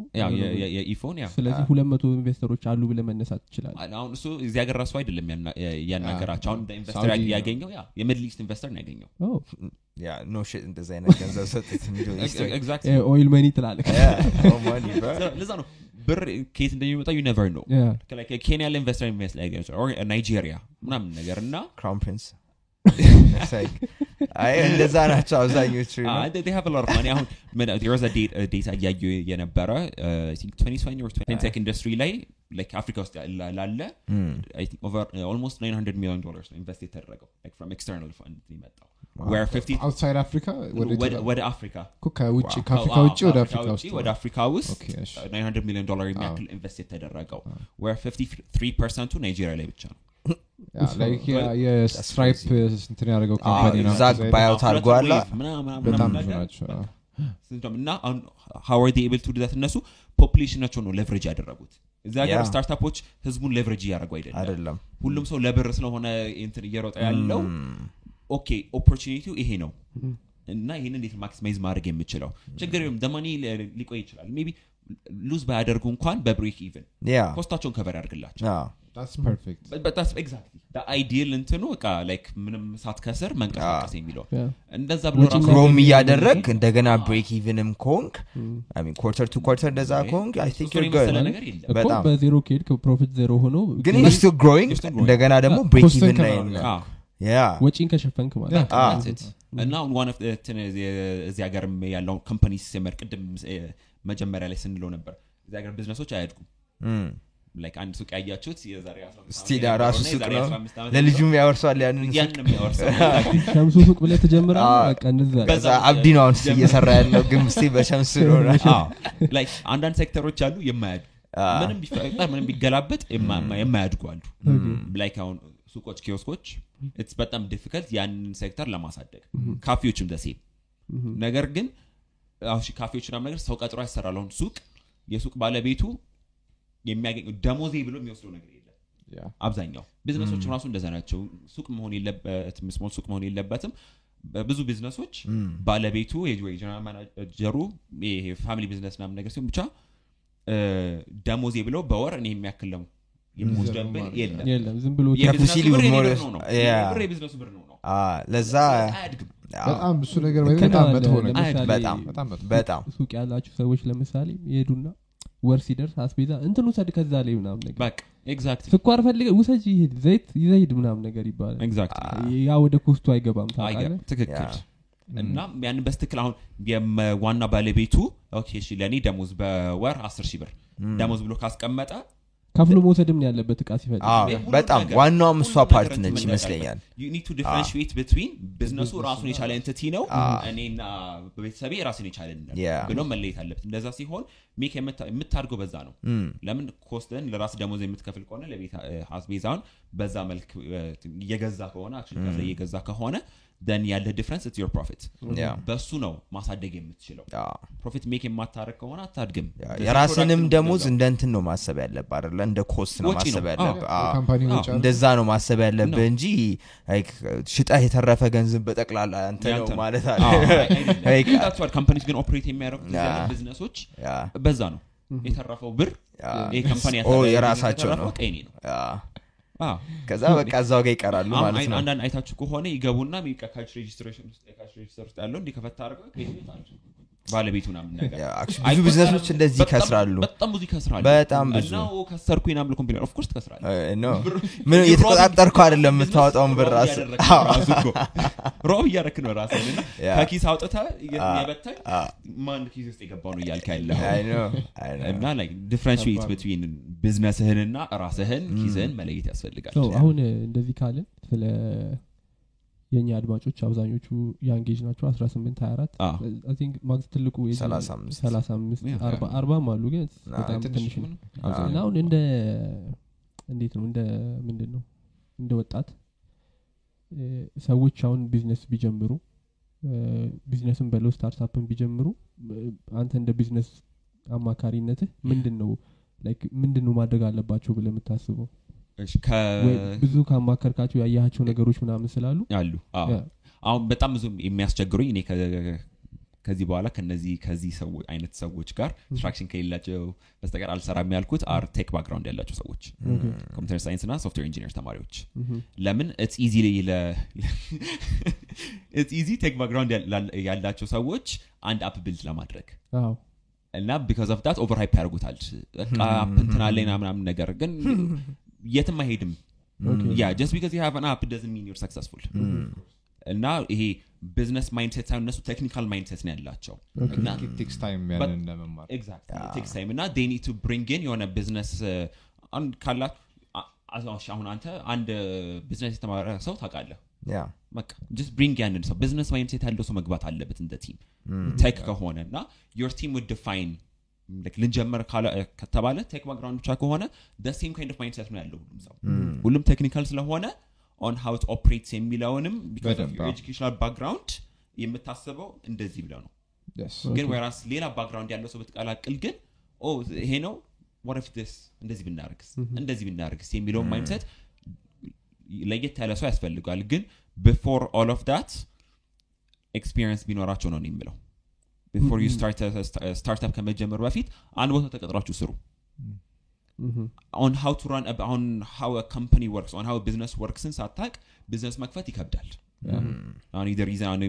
የኢፎን ያው ስለዚህ ሁለት መቶ ኢንቨስተሮች አሉ ብለ መነሳት ትችላል አሁን እሱ እዚህ ሀገር ራሱ አይደለም ያና- ያናገራቸው። አሁን ኢንቨስተር ያገኘው ያ የሚድል ኢስት ኢንቨስተር ነው ያገኘው። ኖ ሽት እንደዚ አይነት ገንዘብ Exactly. ኦይል መኒ ትላለህ Yeah, no money, bro. ለዛ ነው ብር ከየት እንደሚመጣ ዩ ነቨር ነው Yeah. ኬንያ ላይ ኢንቨስተር ኢንቨስት ላይ ናይጄሪያ ምናምን ነገር እና Crown Prince. It's like, አይ እንደዛ ናቸው አብዛኞቹ you know? have አሁን the data እያየ የነበረ tech industry ላይ like አፍሪካ ውስጥ ያለ- ላለ almost 900 million dollars ነው invest የተደረገው from external fund የመጣው where 50 outside Africa? ወደ ወደ- ኢትዮጵያ- ወደ አፍሪካ ከውጭ Wow. ከአፍሪካ ውጭ ወደ አፍሪካ ውጭ ወደ አፍሪካ ውስጥ okay፣ እሺ። 900 ሚሊዮን ዶላር የሚያክል invest የተደረገው where 53 ፐርሰንቱ ናይጄሪያ ላይ ብቻ ነው የ Stripe እንትን ያደረገው company ነው እዛ buyout አድርጓል በጣም ብዙ ናቸው እና do that? እነሱ population ኣቸው ነው leverage ያደረጉት እዚህ ሀገር. startup ኦች ህዝቡን leverage እያደረጉ አይደለም ሁሉም ሰው ለብር ስለሆነ እንትን እየሮጠ ያለው okay opportunity ው ይሄ ነው እና ይህን እንዴት maximize ማድረግ የምችለው? ችግር የለም the money ሊቆይ ይችላል። maybe lose ባያደርጉ እንኳን በ break even ኮስታቸውን ከቨር ያደርግላቸው። አይዲል እንትኑ በቃ ላይክ ምንም ሳትከስር መንቀሳቀስ የሚለው Yeah. እንደዛ ብሎ ግሮም እያደረግ እንደገና ብሬክ ኢቭንም ኮንክ ኮርተር ቱ ኮርተር እንደዛ ኮንክ በዜሮ ከሄድ ፕሮፊት ዜሮ ሆኖ ግን still growing. እንደገና ደግሞ ብሬክ ኢቭን ላይ ወጪን ከሸፈንክ ማለት Ah. እና አሁን ዋን ኦፍ እዚህ ሀገር ያለው ካምፓኒ ሲመር ቅድም እ፣ መጀመሪያ ላይ ስንለው ነበር። እዚህ ሀገር ቢዝነሶች አያድጉም. like አንድ ሱቅ ያያችሁት የዛሬ 15 ዓመት still ራሱ ሱቅ ነው። 15 ዓመት ለልጁም ያወርሷል ያንን የነበረው ሱቅ. ሸምሱ Ah. በዛ ከዛ አብዲ ነው አሁን እየሰራ ያለው ግን አዎ። Like አንዳንድ ሴክተሮች አሉ የማያድጉ። Ah. ምንም ቢፈጠር ምንም ቢገላበጥ የማ- የማያድጉ አሉ። like አሁን ሱቆች ኪዮስኮች it's በጣም difficult ያንን ሴክተር ለማሳደግ። ካፌዎችም ደሴም ነገር ግን ካፌዎች ምናምን ነገር ሰው ቀጥሮ ያሰራል። አሁን ሱቅ የሱቅ ባለቤቱ የሚያገኘው ደሞዜ ብሎ የሚወስደው ነገር የለም. አብዛኛው ቢዝነሶች ራሱ እንደዛ ናቸው። ሱቅ መሆን የለበትም small ሱቅ መሆን የለበትም። በብዙ ቢዝነሶች ባለቤቱ የ general manager ኡ family business ምናምን ነገር ሲሆን ብቻ ደሞዜ ብለው በወር እኔ የሚያክል የምወስደው ብሎ ማለት የለም። ዝም ብሎ የቢዝነሱ ብር ነው። ለዛ በጣም እሱ ነገር በጣም መጥፎ ሱቅ ያላችሁ ሰዎች ለምሳሌ ይሄዱና ወር ሲደርስ አስቤዛ እንትን ውሰድ ከዛ ላይ ምናምን ነገር በቃ exact ስኳር ፈልገህ ውሰድ ይሄድ ዘይት ይዘህ ሂድ ምናምን ነገር ይባላል። ያ ወደ cost ኡ አይገባም ታውቃለህ? ትክክል እና ያን በትክክል አሁን ዋና ባለቤቱ okay እሺ ለእኔ ደሞዝ በወር አስር ሺህ ብር ደሞዝ ብሎ ካስቀመጠ ከፍሎ መውሰድም ነው ያለበት እቃ ሲፈልግ። በጣም ዋናውም እሷ part ነች ይመስለኛል። You need to differentiate between business ኡ ራሱን የቻለ entity ነው። እኔና በቤተሰቤ ራሱን የቻለ. ብሎ መለየት አለበት እንደዛ ሲሆን make የምታ- የምታድገው በዛ ነው። ለምን cost ን ለራስ ደሞዝ የምትከፍል ከሆነ ለቤት አስቤዛውን በዛ መልክ እየገዛ ከሆነ እየገዛ ከሆነ then ያለ difference it's your profit በሱ ነው ማሳደግ የምትችለው. ፕሮፊት ሜክ የማታረግ ከሆነ አታድግም. የራስንም ደሞዝ እንደ እንትን ነው ማሰብ ያለብህ አይደለ? እንደ ኮስት ነው ማሰብ አለ። እንደዛ ነው ማሰብ ያለብህ ነው። እንጂ ሽጠህ የተረፈ ገንዘብ በጠቅላላ አንተ ነው ማለት አለ ካምፓኒስ ግን ኦፕሬት የሚያደርጉት ያ። ቢዝነሶች በዛ ነው። የተረፈው ብር ያ ይህ ካምፓኒ ኦ የራሳቸው ነው. ቀይኔ ነው ከዛ በቃ እዛው ጋር ይቀራሉ ማለት ነው አንዳንድ አይታችሁ ከሆነ ይገቡና ካሽ ሬጅስትሬሽን ውስጥ የካሽ ሬጅስተር ውስጥ ያለው እንዲከፈት አድርገው? ባለቤቱ ምናምን ነገር ብዙ ቢዝነሶች እንደዚህ ይከስራሉ። በጣም ብዙ ይከስራሉ። በጣም ብዙ። ከሰርኩ ናም ኮምፒኒ ኦፍኮርስ no ምን እየተቆጣጠርከው አይደለም የምታወጣውን ብር ራስ ሮብ እያረክ ነው ያ። ከኪስ አውጥተህ የበተን አ። ማን ኪስ ውስጥ የገባው ነው እያልክ ያለው? I know, I know. እና ዲፍረንሽት ብትዊን ቢዝነስህንና ራስህን ኪስህን መለየት ያስፈልጋል። አሁን እንደዚህ ካልን ስለ የእኛ አድማጮች አብዛኞቹ young age ናቸው። 18 24 አዎ። I think max ትልቁ የዚህ 35 35 Yeah. አርባ- አርባም አሉ ግን በጣም ትንሽ ነው። እና አሁን እንደ እንዴት ነው? እንደ ምንድን ነው? እንደ ወጣት ሰዎች አሁን ቢዝነስ ቢጀምሩ ቢዝነስን በለው startup ን ቢጀምሩ አንተ እንደ ቢዝነስ አማካሪነትህ ምንድን ነው? like ምንድን ነው ማድረግ አለባቸው ብለህ የምታስበው ብዙ ካማከርካቸው ያያቸው ነገሮች ምናምን ስላሉ? አሉ። አሁን በጣም ብዙ የሚያስቸግሩኝ እኔ ከዚህ በኋላ ከነዚህ ከዚህ አይነት ሰዎች ጋር instruction ከሌላቸው በስተቀር አልሰራም ያልኩት are tech background ያላቸው ሰዎች okay፣ computer science እና software engineer ተማሪዎች። ለምን? it's easy tech background ያላቸው ሰዎች አንድ app build ለማድረግ እና because of that over hype ያደርጉታል። በቃ እንትን አለኝ ምናምን ነገር ግን የትም አይሄድም። okay፣ ያ just because you have an app doesn't mean you're successful እና ይሄ business mindset ሳይሆን እነሱ technical mindset ነው ያላቸው. okay፣ እና takes time ያንን ለመማር. takes time እና they need to bring in የሆነ ቢዝነስ አንድ ካላት አ- አ- አሁን አንተ አንድ ቢዝነስ የተማረ ሰው ታውቃለህ? ያ በቃ ጀስት ብሪንግ ያንን ሰው. ቢዝነስ ማይንድሴት ያለው ሰው መግባት አለበት እንደ ቲም ቴክ ከሆነ እና ዮር ቲም ውድ ዲፋይን ልንጀምር ከተባለ ቴክ ባክግራውንድ ብቻ ከሆነ ሴም ካይንድ ኦፍ ማይንድሴት ነው ያለው ሁሉም ሰው። ሁሉም ቴክኒካል ስለሆነ ኦን ት ኦፕሬትስ የሚለውንም ኤጁኬሽናል ባክግራውንድ የምታስበው እንደዚህ ብለው ነው. ግን ወይራስ ሌላ ባክግራውንድ ያለው ሰው ብትቀላቅል ግን ይሄ ነው? what if this? እንደዚህ ብናርግስ እንደዚህ ብናርግስ የሚለውን mindset ለየት ያለ ሰው ያስፈልጋል ግን before all of that experience ቢኖራቸው ነው የምለው before you startup ከመጀመሩ በፊት አንድ ቦታ ተቀጥሯችሁ ስሩ። on how to run on how company works on how business works ን ሳታቅ ቢዝነስ መክፈት ይከብዳል። አሁን either reason አሁን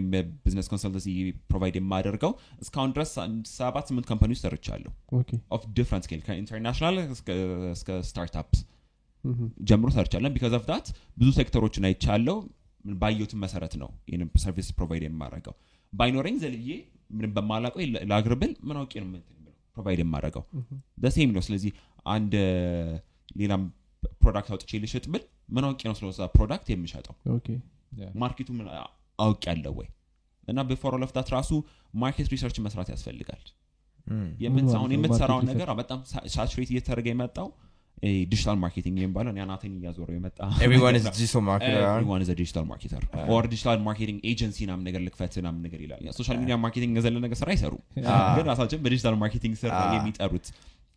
business consultancy provide የማደርገው እስካሁን ድረስ ሰባት ስምንት company ዎች ሰርቻለሁ። okay፣ of different scale ከ international እስከ startups ምሁም፣ ጀምሮ ሰርቻለሁ because of that ብዙ ሴክተሮችን አይቻለው ባየሁትን መሰረት ነው ይህንም service provide የማደርገው። ባይኖረኝ ዘልዬ ምንም በማላውቀው ላግርብል ምን አውቄ ነው provide የማደርገው። the same ነው። ስለዚህ አንድ ሌላም product አውጥቼ ልሽጥ ብል ምን አውቄ ነው ስለዛ product የምሸጠው? market ኡ ምን አውቅ ያለው ወይ? እና before all of that ራሱ market research መስራት ያስፈልጋል? የምትሰራውን ነገር በጣም saturate እየተደረገ የመጣው digital marketing የሚባለው አናቴን እያዞረው የመጣ everyone is digital marketer around. everyone is digital marketer or digital marketing agency ምናምን ነገር ልክፈት ምናምን ነገር ይላል። social media marketing የዘለ ነገር ስራ አይሰሩ ግን ራሳችን በ digital marketing ስር ነው የሚጠሩት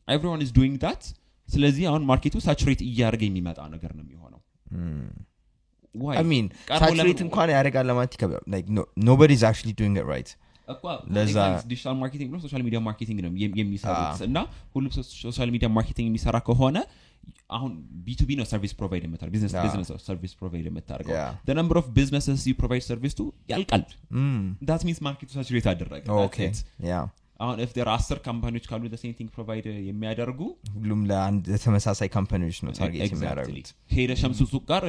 everyone is doing that ስለዚህ አሁን market ኡ saturate እያደረገ የሚመጣ ነገር ነው የሚሆነው። Why? I mean, ቀድሞ saturate ለምን- እንኳን ያደርጋል ለማለት ይከብዳል። Like no, nobody's actually doing it right. እኮ ለዛ- digital marketing ነው social media marketing ነው የሚሰሩት እና ሁሉም social media marketing የሚሰራ ከሆነ አሁን B2B ነው service provide የምታደርገው business service provide የምታደርገው. number of businesses you provide service to ያልቃል. that means market ኡ saturate አደረገ አሁን if there are አስር company ዎች ካሉ same thing provide የሚያደርጉ ሁሉም ለአንድ ለተመሳሳይ company ዎች ነው target. የሚያደርጉት ሄደ ሸምሱ ሱቅ ጋር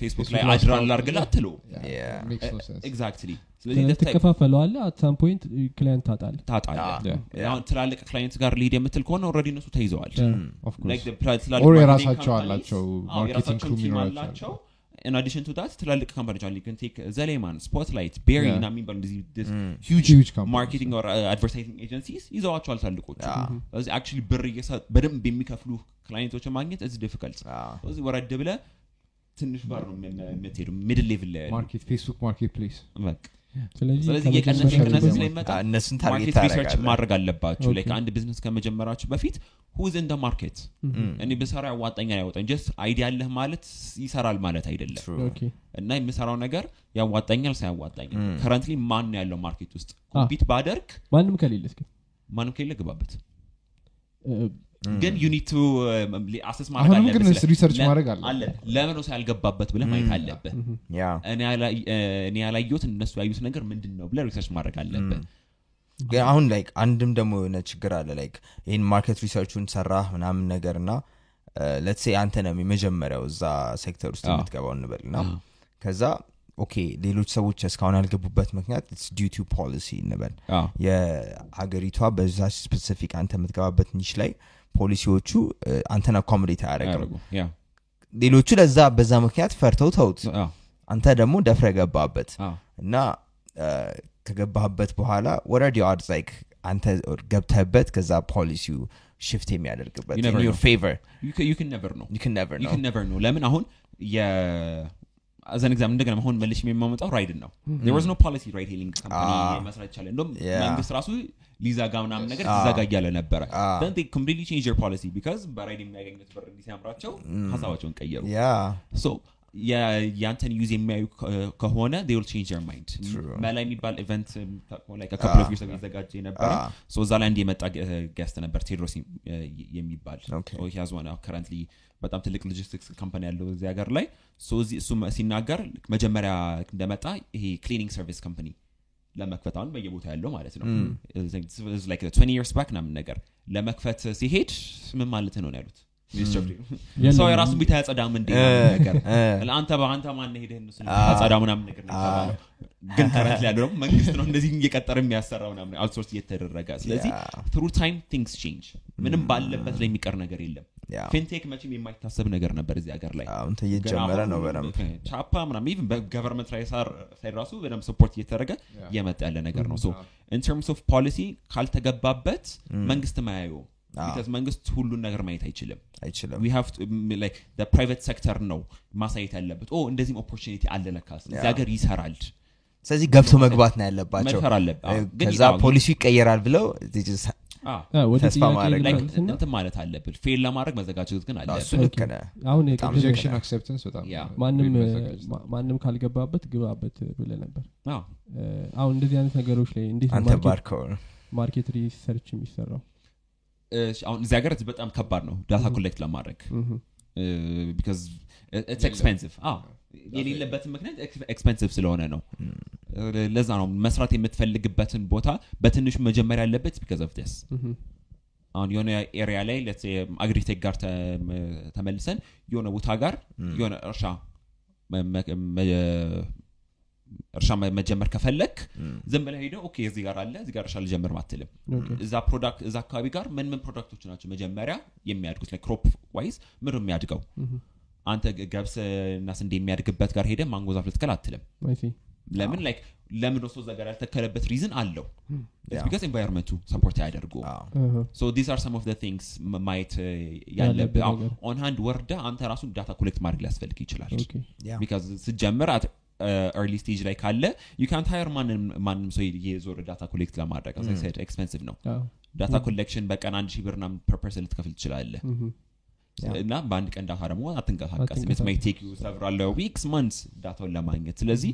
ፌስቡክ ላይ አስታውቅ- ላርግላ አትሎ Yeah. Makes no sense. ኤግዛክትሊ ስለዚህ ትከፋፈለዋለ አት ሳም ፖይንት ክላይንት Yeah. አሁን ትላልቅ ክላይንት ጋር ሊድ የምትል ከሆነ ኦልሬዲ እነሱ ተይዘዋል Of course. Like the pla- ትላልቅ Or marketing የራሳቸው አላቸው፣ የሚኖራቸው አላቸው in addition to that ትላልቅ ካምፓኒዎች አሉ ቴክ ዘሌማን ስፖትላይት ቤሪ. እና የሚባሉ ሂውጅ. ማርኬቲንግ ኦር አድቨርታይዚንግ ኤጀንሲስ ይዘዋቸዋል ትላልቆቹ ስለዚህ actually ብር በደንብ የሚከፍሉ client ኦችን ማግኘት is difficult. ስለዚህ ወረድ ብለ ትንሽ ባር ነው የም- የምትሄዱ middle level ላይ market Facebook Marketplace በቃ። ስለዚህ ስለሚመጣ አ፣ እነሱን target market research ታደርጋለህ። ማድረግ አለባችሁ። like አንድ ቢዝነስ ከመጀመራችሁ በፊት who's in the market እኔ ብሰራ ያዋጣኛል ያወጣኝ just idea አለህ ማለት ይሰራል ማለት አይደለም። እና የምሰራው ነገር ያዋጣኛል ሳያዋጣኛል። currently ማን ነው ያለው market ውስጥ? compete ባደርግ ማንም ከሌለስ ግን ማንም ከሌለ ግባበት ግን you need to assess ማድረግ ግን research ማድረግ አለ። ለምን ነው ያልገባበት ብለህ ማየት አለብህ። እኔ ያላ- እኔ ያላየሁት እነሱ ያዩት ነገር ምንድን ነው ብለህ research ማድረግ አለብህ። ግን አሁን like አንድም ደግሞ የሆነ ችግር አለ like ይህን market research ኡን ሰራህ ምናምን ነገር እና let's say አንተ ነው የመጀመሪያው እዛ ሴክተር ውስጥ የምትገባው እንበል እና አዎ። ከዛ okay ሌሎች ሰዎች እስካሁን ያልገቡበት ምክንያት ዲዩ ፖሊሲ እንበል። አዎ። የሀገሪቷ በዛ ስፔሲፊክ አንተ የምትገባበት ኒች ላይ ፖሊሲዎቹ አንተን አያደርጉ ያ ሌሎቹ ለዛ በዛ ምክንያት ፈርተው ተውት አንተ ደግሞ ደፍረ ገባበት እና ከገባህበት በኋላ ወረድ አድስ ላይክ አንተ ገብተህበት ከዛ ፖሊሲው ሽፍት የሚያደርግበት You never in your know. favor You can- you can never know. you can never You know can never know. ለምን አሁን የአዘን ኤግዛም እንደገና አሁን መልሽ የሚያመጣው ራይድን ነው there was no policy ride hailing. company መስራት ይቻላል Yeah. መንግስት ራሱ ሊዘጋ ምናምን ነገር. ሊዘጋ እያለ ነበረ። completely changed their policy because በ RIDE የሚያገኙት ብር እንዲህ ሲያምራቸው ሀሳባቸውን ቀየሩ። ያንተን use የሚያዩ ከሆነ change their mind. True. መላ የሚባል event የተዘጋጀ Ah. so እዛ ላይ አንድ የመጣ guest ነበር ቴድሮስ የሚባል one currently በጣም ትልቅ logistics company ያለው እዚህ ሀገር ላይ እሱ ሲናገር መጀመሪያ እንደመጣ ይሄ cleaning service company ለመክፈት አሁን በየቦታ ያለው ማለት ነው። 20 years back ምናምን ነገር ለመክፈት ሲሄድ ምን ማለት ነው ያሉት ሰው የራሱን ቤት አያጸዳም እንዴ? ነገር ለአንተ በአንተ ማን ሄደህ አጸዳ ምናምን ነገር ግን currently ያለው ደግሞ መንግስት ነው እንደዚህ እየቀጠረ የሚያሰራው ምናምን outsource እየተደረገ። ስለዚህ. through time things change ምንም ባለበት ላይ የሚቀር ነገር የለም. fintech መቼም የማይታሰብ ነገር ነበር እዚህ ሀገር ላይ። አሁን እየጀመረ ነው በደንብ። ቻፓ ምናምን even በ government ላይ ራሱ በደንብ support እየተደረገ እየመጣ ያለ ነገር ነው። in terms of ፖሊሲ ካልተገባበት መንግስት ማያየው because መንግስት ሁሉን ነገር ማየት አይችልም. አይችልም. We have to mm, like the private sector ነው ማሳየት ያለበት. oh እንደዚህም opportunity አለ ለካስ እዚህ ሀገር ይሰራል። ስለዚህ ገብቶ መግባት ነው ያለባቸው. ከዛ ፖሊሲው ይቀየራል ብለው ተስፋ ማድረግ ማለት አለብን። fail ለማድረግ መዘጋጀት ግን አዎ፣ አለብን። እሱ ልክ ነህ አሁን በጣም የቅድም rejection acceptance በጣም ያ። ማንም very መዘጋጀት። ማ- ማንም ካልገባበት ግባበት ብለ ነበር። አሁን እንደዚህ አይነት ነገሮች ላይ እንዴት market- research የሚሰራው አሁን እዚህ ሀገር በጣም ከባድ ነው data collect ለማድረግ። because it's expensive የሌለበትን ምክንያት expensive ስለሆነ ነው። ለዛ ነው መስራት የምትፈልግበትን ቦታ በትንሹ መጀመር ያለበት because of ስ ምሁም። አሁን የሆነ area ላይ agritech ጋር ተመልሰን የሆነ ቦታ ጋር የሆነ እርሻ እርሻ መጀመር ከፈለግ ዝም ብለህ ሄደህ okay እዚህ ጋር አለ እዚህ ጋር እርሻ ልጀምር አትልም። okay። እዛ product እዛ አካባቢ ጋር ምን ምን product ኦች ናቸው መጀመሪያ የሚያድጉት? like crop wise ምን ነው የሚያድገው? አንተ ገብስ እና ስንዴ የሚያድግበት ጋር ሄደህ ማንጎ ዛፍ ልትከል አትልም። ለምን? like ለምን ወስዶ እዛ ጋር ያልተከለበት reason አለው. because environment ኡ support ያደርጋል። አዎ። እህ። so these are some of things ማየት uh, ያለብህ on hand ወርደህ አንተ ራስህን data collect ማድረግ ሊያስፈልግ ይችላል. because ስትጀምር early stage ላይ ካለ ዩ ካንት ሃየር ማንም ሰው የዞር data collect ለማድረግ ሳይድ expensive ነው. አዎ። data collection በቀን አንድ ሺህ ብር ምናምን per person ልትከፍል ትችላለህ. ምሁም። እና በአንድ ቀን data ደግሞ አትንቀሳቀስም. might take you several weeks, months data ውን ለማግኘት. ስለዚህ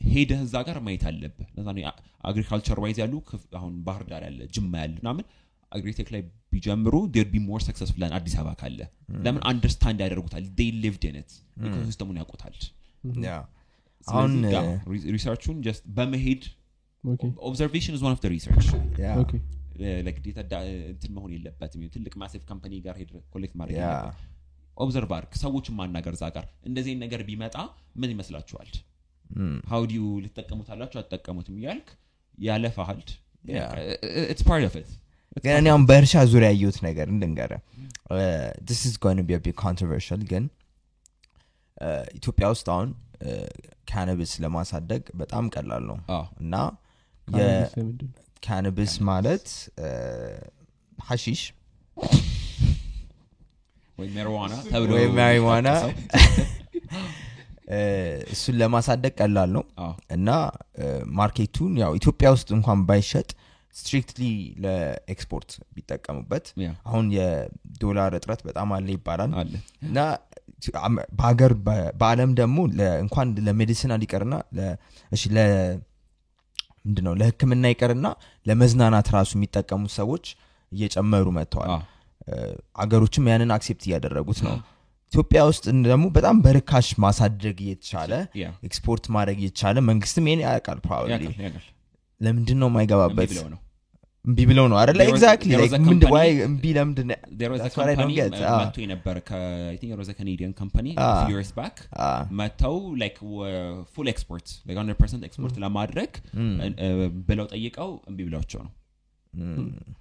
ሄደህ እዛ ጋር ማየት አለብህ። ለዛ ነው agriculture wise ያሉ አሁን ባህር ዳር ያለ ጅማ ያለ ምናምን agritech ላይ ቢጀምሩ they'll be more successful than አዲስ አበባ ካለ። ለምን? understand ያደርጉታል. they lived in it ecosystem ኡን ያውቁታል. Yeah. አሁን ስለዚህ research ኡን just በመሄድ okay። observation is one of research yeah. okay። ግዴታ ዳ- እንትን መሆን የለበትም ትልቅ massive company ጋር ሄደህ collect ማድረግ Yeah. የለበትም observe አድርግ ሰዎችን ማናገር እዛ ጋር እንደዚህ አይነት ነገር ቢመጣ ምን ይመስላችኋል Mm. how do you ትጠቀሙታላችሁ አትጠቀሙትም እያልክ ያለፋሃል Yeah. it's part of it ግን እኔ አሁን በእርሻ ዙሪያ ያየሁት ነገር ልንገርህ this is gonna be be controversial ግን uh, ኢትዮጵያ ውስጥ አሁን ካነብስ ለማሳደግ በጣም ቀላል ነው። እና? የካነብስ ማለት uh, ሐሺሽ ወይ ሜሪዋና ተብሎ ወይ ማሪዋና እሱን ለማሳደግ ቀላል ነው። እና market ኡን ያው ኢትዮጵያ ውስጥ እንኳን ባይሸጥ strictly ለ export ቢጠቀሙበት አሁን የዶላር እጥረት በጣም አለ ይባላል። እና በሀገር በአለም ደግሞ እንኳን ለ medicinal ይቀርና ለ- እሺ ለ ምንድነው ለህክምና ይቀርና ለመዝናናት ራሱ የሚጠቀሙት ሰዎች እየጨመሩ መጥተዋል። አገሮችም ያንን accept እያደረጉት ነው። ኢትዮጵያ ውስጥ ደግሞ በጣም በርካሽ ማሳደግ እየተቻለ ኤክስፖርት ማድረግ እየተቻለ መንግስትም ይሄን ያውቃል probably ለምንድን ነው የማይገባበት እምቢ ብለው ነው አይደለ There was- exactly there was a ምንድን company- why እምቢ ለምንድን ነው- there was a That's what I don't company get. uh, Ah. መጥቶ የነበረ ከ- I think it was a Canadian company a Ah. few years back Ah. መጥተው like were full export like 100% export ለማድረግ እ፣ ብለው ጠይቀው እምቢ ብለዋቸው ነው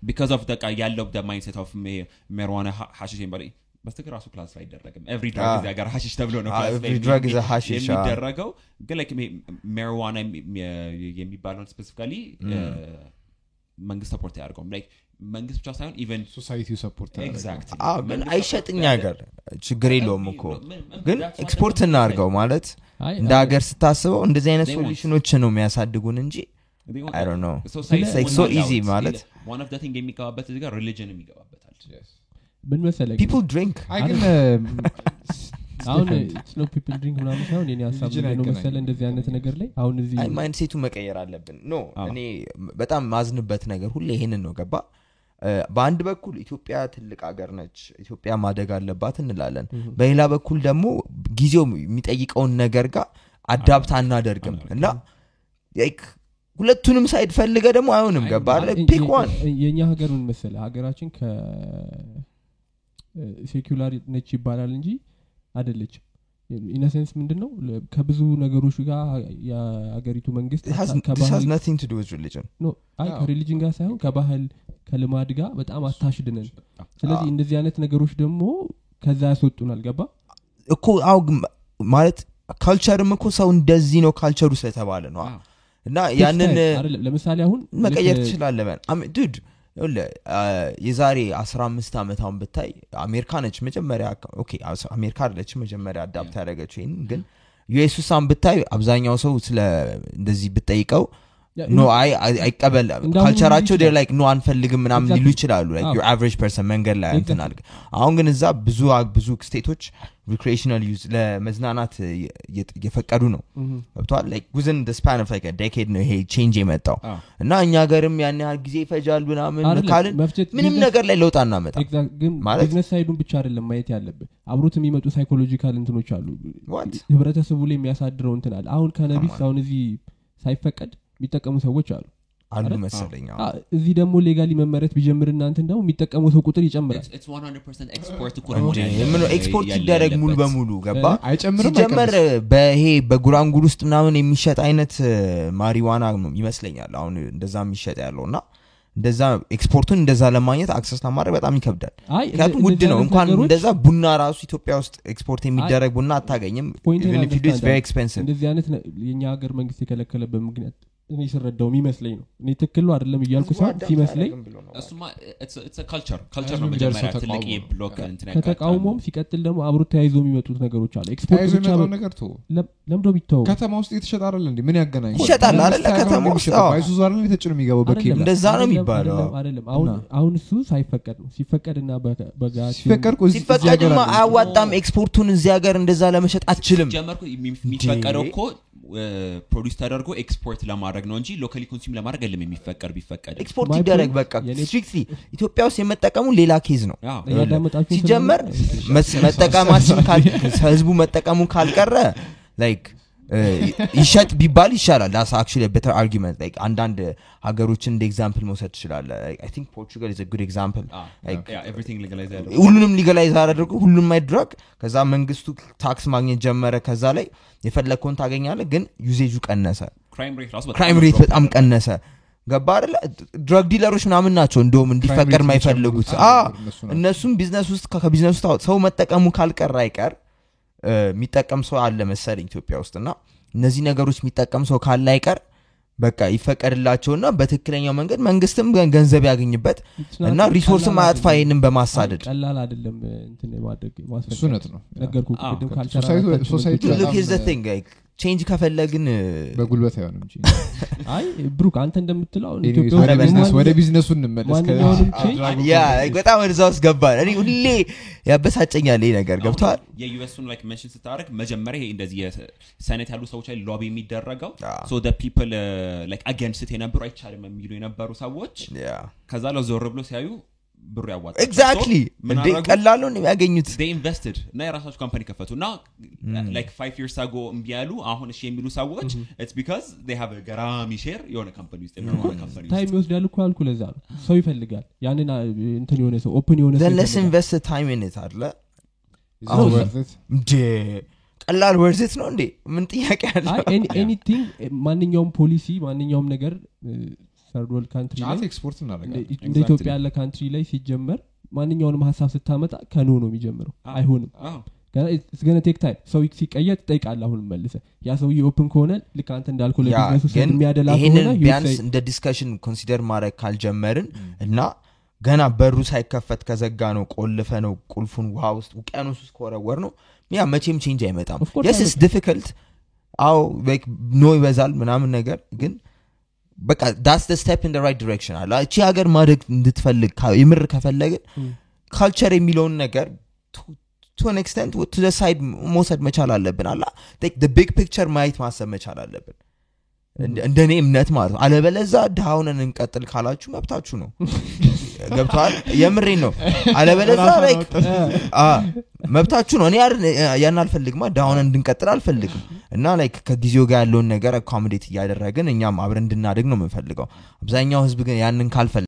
because of the ያለው the mindset of marijuana ሀሽሽ የሚባለው በስተግር ራሱ class ላይ አይደረግም every drug Ah. እዚህ ሀገር ሀሽሽ ተብሎ ነው Ah, class ላይ every drug is a የሚ- hashish, ah. የሚደረገው ግን like marijuana የሚባለውን specifically መንግስት support አያደርገውም። Like መንግስት ብቻ ሳይሆን even society ው support ግን አይሸጥ እኛ ሀገር ችግር የለውም እኮ። ግን ኤክስፖርት እናርገው ማለት እንደ ሀገር ስታስበው እንደዚህ አይነት solution ኦች ነው የሚያሳድጉን እንጂ easy it. ማለት- one of the thing የሚገባበት እዚህ ጋር religion ም ይገባበታል ምን መሰለህ? people drink አሁን ስኖ people drink ምናምን ሳይሆን የኔ ሀሳብ ነው መሰለህ እንደዚህ አይነት ነገር ላይ? አሁን እዚህ mind set ኡ መቀየር አለብን። no እኔ በጣም የማዝንበት ነገር ሁሌ ይሄንን ነው። ገባ በአንድ በኩል ኢትዮጵያ ትልቅ ሀገር ነች ኢትዮጵያ ማደግ አለባት እንላለን። በሌላ በኩል ደግሞ ጊዜው የሚጠይቀውን ነገር ጋር adapt አናደርግም። እና ሁለቱንም side ፈልገ ደግሞ አይሆንም። ገባ pick one የእኛ ሀገር ምን መሰለህ? ሀገራችን ከ secular ነች ይባላል እንጂ አይደለችም። in a sense ምንድን ነው ከብዙ ነገሮች ጋር የሀገሪቱ መንግስት ከ religion ጋር ሳይሆን ከባህል ከልማድ ጋር በጣም attached ነን። ስለዚህ እንደዚህ አይነት ነገሮች ደግሞ ከዛ ያስወጡናል። ገባ? እኮ አው ማለት culture ም እኮ ሰው እንደዚህ ነው culture ኡ ስለተባለ ነው። አዎ። እና ያንን ለምሳሌ አሁን መቀየር ትችላለህ dude የዛሬ 15 ዓመት አሁን ብታይ አሜሪካ ነች መጀመሪያ አሜሪካ አለች መጀመሪያ adapt ያደረገችው ይህን ግን ዩኤስ ውሳን ብታይ አብዛኛው ሰው ስለ እንደዚህ ብጠይቀው no አይ አይ- አይቀበል culture ኣቸው ይችላል። like no አንፈልግም ምናምን ሊሉ. ይችላሉ አዎ። average person መንገድ ላይ እንትን አሁን ግን እዛ ብዙ ብዙ state ኦች recreational use ለመዝናናት እየ- እየፈቀዱ ነው። ገብተዋል within span of decade ነው ይሄ change የመጣው። እና እኛ ሀገርም ያን ያህል ጊዜ ይፈጃል ምናምን ካልን ምንም ነገር ላይ ለውጥ አናመጣ business side ኡን ብቻ አይደለም ማየት ያለብን አብሮት የሚመጡ psychological እንትኖች አሉ? ህብረተሰቡ ላይ የሚያሳድረው እንትን አለ። አሁን ከነቢስ. አሁን እዚህ ሳይፈቀድ የሚጠቀሙ ሰዎች አሉ አሉ አይደል? መሰለኝ። እዚህ ደግሞ legally መመረት ቢጀምር እና እንትን ደግሞ የሚጠቀመው ሰው ቁጥር ይጨምራል። It's- it's 100% export እኮ እንዴ፣ መሆን ያለ- ምን ኤክስፖርት ይደረግ ሙሉ በሙሉ ገባ? ሲጀመር በይሄ በጉራንጉር ውስጥ ምናምን የሚሸጥ አይነት ማሪዋና ይመስለኛል። አሁን እንደዛ የሚሸጥ ያለው እና እንደዛ ኤክስፖርቱን እንደዛ ለማግኘት access ለማድረግ በጣም ይከብዳል። ምክንያቱም ውድ ነው። እንኳን እንደዛ ቡና ራሱ ኢትዮጵያ ውስጥ ኤክስፖርት የሚደረግ ቡና አታገኝም። ፖይንትን Even if you do, it's understand very አለ። expensive. እንደዚህ አይነት ነ- የእኛ ሀገር መንግስት የከለከለበት ምክንያት እኔ ስረዳው የሚመስለኝ ነው። እኔ ትክክል ነው አይደለም እያልኩ ሳይሆን ሲመስለኝ ከተቃውሞም ሲቀጥል ደግሞ አብሮ ተያይዞ የሚመጡት ነገሮች አሉ። ኤክስፖርት ብቻ ነገር ለምዶ ቢተው ከተማ ውስጥ የተሸጠ አይደለ እንዴ? ምን ያገናኝ? ይሸጣል አይደለ? ከተማ ውስጥ? አዎ። በአይሱዙ አይደለ የተጭኖ የሚገባው በኬላ እንደዛ ነው የሚባለው። አይደለም አሁን እሱ ሳይፈቀድ ነው። ሲፈቀድ እና በጋ- ሲፈቀድማ አያዋጣም ኤክስፖርቱን እዚህ ሀገር እንደዛ ለመሸጥ ጀመርኩ የሚፈቀደው እኮ produce ተደርጎ ኤክስፖርት ለማድረግ ነው እንጂ locally consume ለማድረግ አይደለም የሚፈቀድ ቢፈቀድ ኤክስፖርት ይደረግ በቃ strictly ኢትዮጵያ ውስጥ የመጠቀሙ ሌላ case ነው። ሲጀመር መጠቀማችን ህዝቡ መጠቀሙ ካልቀረ like ይሸጥ ቢባል ይሻላል። that's actually better argument like አንዳንድ ሀገሮችን እንደ example መውሰድ ትችላለህ I think Portugal is good example ሁሉንም legalize አደረጉ ሁሉም አይድረግ። ከዛ መንግስቱ ታክስ ማግኘት ጀመረ። ከዛ ላይ የፈለግከውን ታገኛለህ ግን ዩዜጁ ቀነሰ። crime rate በጣም ቀነሰ። ገባ አደለ ድረግ dealer ኦች ምናምን ናቸው እንደውም እንዲፈቀድ ማይፈልጉት እነሱም ቢዝነስ ውስጥ ከቢዝነስ ውስጥ ሰው መጠቀሙ ካልቀረ አይቀር የሚጠቀም ሰው አለ መሰለኝ ኢትዮጵያ ውስጥ እና እነዚህ ነገሮች የሚጠቀም ሰው ካለ አይቀር በቃ ይፈቀድላቸውና በትክክለኛው መንገድ መንግስትም ገንዘብ ያገኝበት እና resource ም አያጥፋ ይህንን በማሳደድ ቀላል አይደለም። ማድረግ ነው። ነገርኩ ቅድም change ከፈለግን በጉልበት አይሆንም እንጂ አይ ብሩክ አንተ እንደምትለው ወደ ቢዝነሱ እንመለስ ማንኛውንም ከ- change- drag on ያ conversation። በጣም ወደዛ ውስጥ ገባል እኔ ሁሌ ያበሳጨኛል ይህ ነገር ገብተዋል የዩኤሱን like mention ስታደርግ መጀመሪያ ይሄ እንደዚህ የ senate ያሉ ሰዎች ላይ lobby የሚደረገው አዎ። so people like against የነበሩ አይቻልም የሚሉ የነበሩ ሰዎች ከዛ ለው ዞር ብሎ ሲያዩ ብሩ ያዋጣል። exactly እንዴ? ቀላሉ ነው የሚያገኙት። They invested እና የራሳቸው company ከፈቱ እና like five years ago እምቢ ያሉ አሁን እሺ የሚሉ ሰዎች it's because they have a ገራሚ share የሆነ company ውስጥ የሆነ company time ውስጥ ይወስዳል እኮ ያልኩ ለዛ ነው። ሰው ይፈልጋል። ያንን እንትን የሆነ ሰው open የሆነ ሰው then let's ይፈልጋል። invest time in it አለ? Is it አሁን- worth it? እንዴ ቀላል worth it ነው እንዴ? ምን ጥያቄ አለ anything ማንኛውም ፖሊሲ ማንኛውም ነገር third world country ኤክስፖርት እንደ ኢትዮጵያ ያለ country ላይ ሲጀመር ማንኛውንም ሀሳብ ስታመጣ ከ no ነው የሚጀምረው። አይሆንም። gonna take time ሰው ሲቀየር ትጠይቃለህ አሁን መልሰ ያ ሰውዬ open ከሆነ ልክ አንተ እንዳልኩ ለቢዝነሱ ሰው የሚያደላ ቢያንስ እንደ discussion consider ማድረግ ካልጀመርን እና ገና በሩ ሳይከፈት ከዘጋ ነው ቆልፈ ነው ቁልፉን ውሃ ውስጥ ውቅያኖስ ውስጥ ከወረወር ነው። ያ መቼም change አይመጣም። Of course yes ስ አይመጣም። difficult አዎ no ይበዛል ምናምን ነገር ግን በቃ that's the step in right direction አለ። እቺ ሀገር ማደግ እንድትፈልግ የምር ከፈለግን. culture የሚለውን ነገር to an extent to side መውሰድ መቻል አለብን አላ big picture ማየት ማሰብ መቻል አለብን። እንደ- እንደኔ እምነት ማለት ነው። አለበለዛ ድሃውንን እንቀጥል ካላችሁ መብታችሁ ነው ገብተዋል የምሬን ነው። አለበለዛ አ፣ መብታችሁ ነው። እኔ ያን አልፈልግማ ድሃውን እንድንቀጥል አልፈልግም። እና like ከጊዜው ጋር ያለውን ነገር accommodate እያደረግን እኛም አብረን እንድናደግ ነው የምንፈልገው። አብዛኛው ህዝብ ግን ያንን ካልፈለገ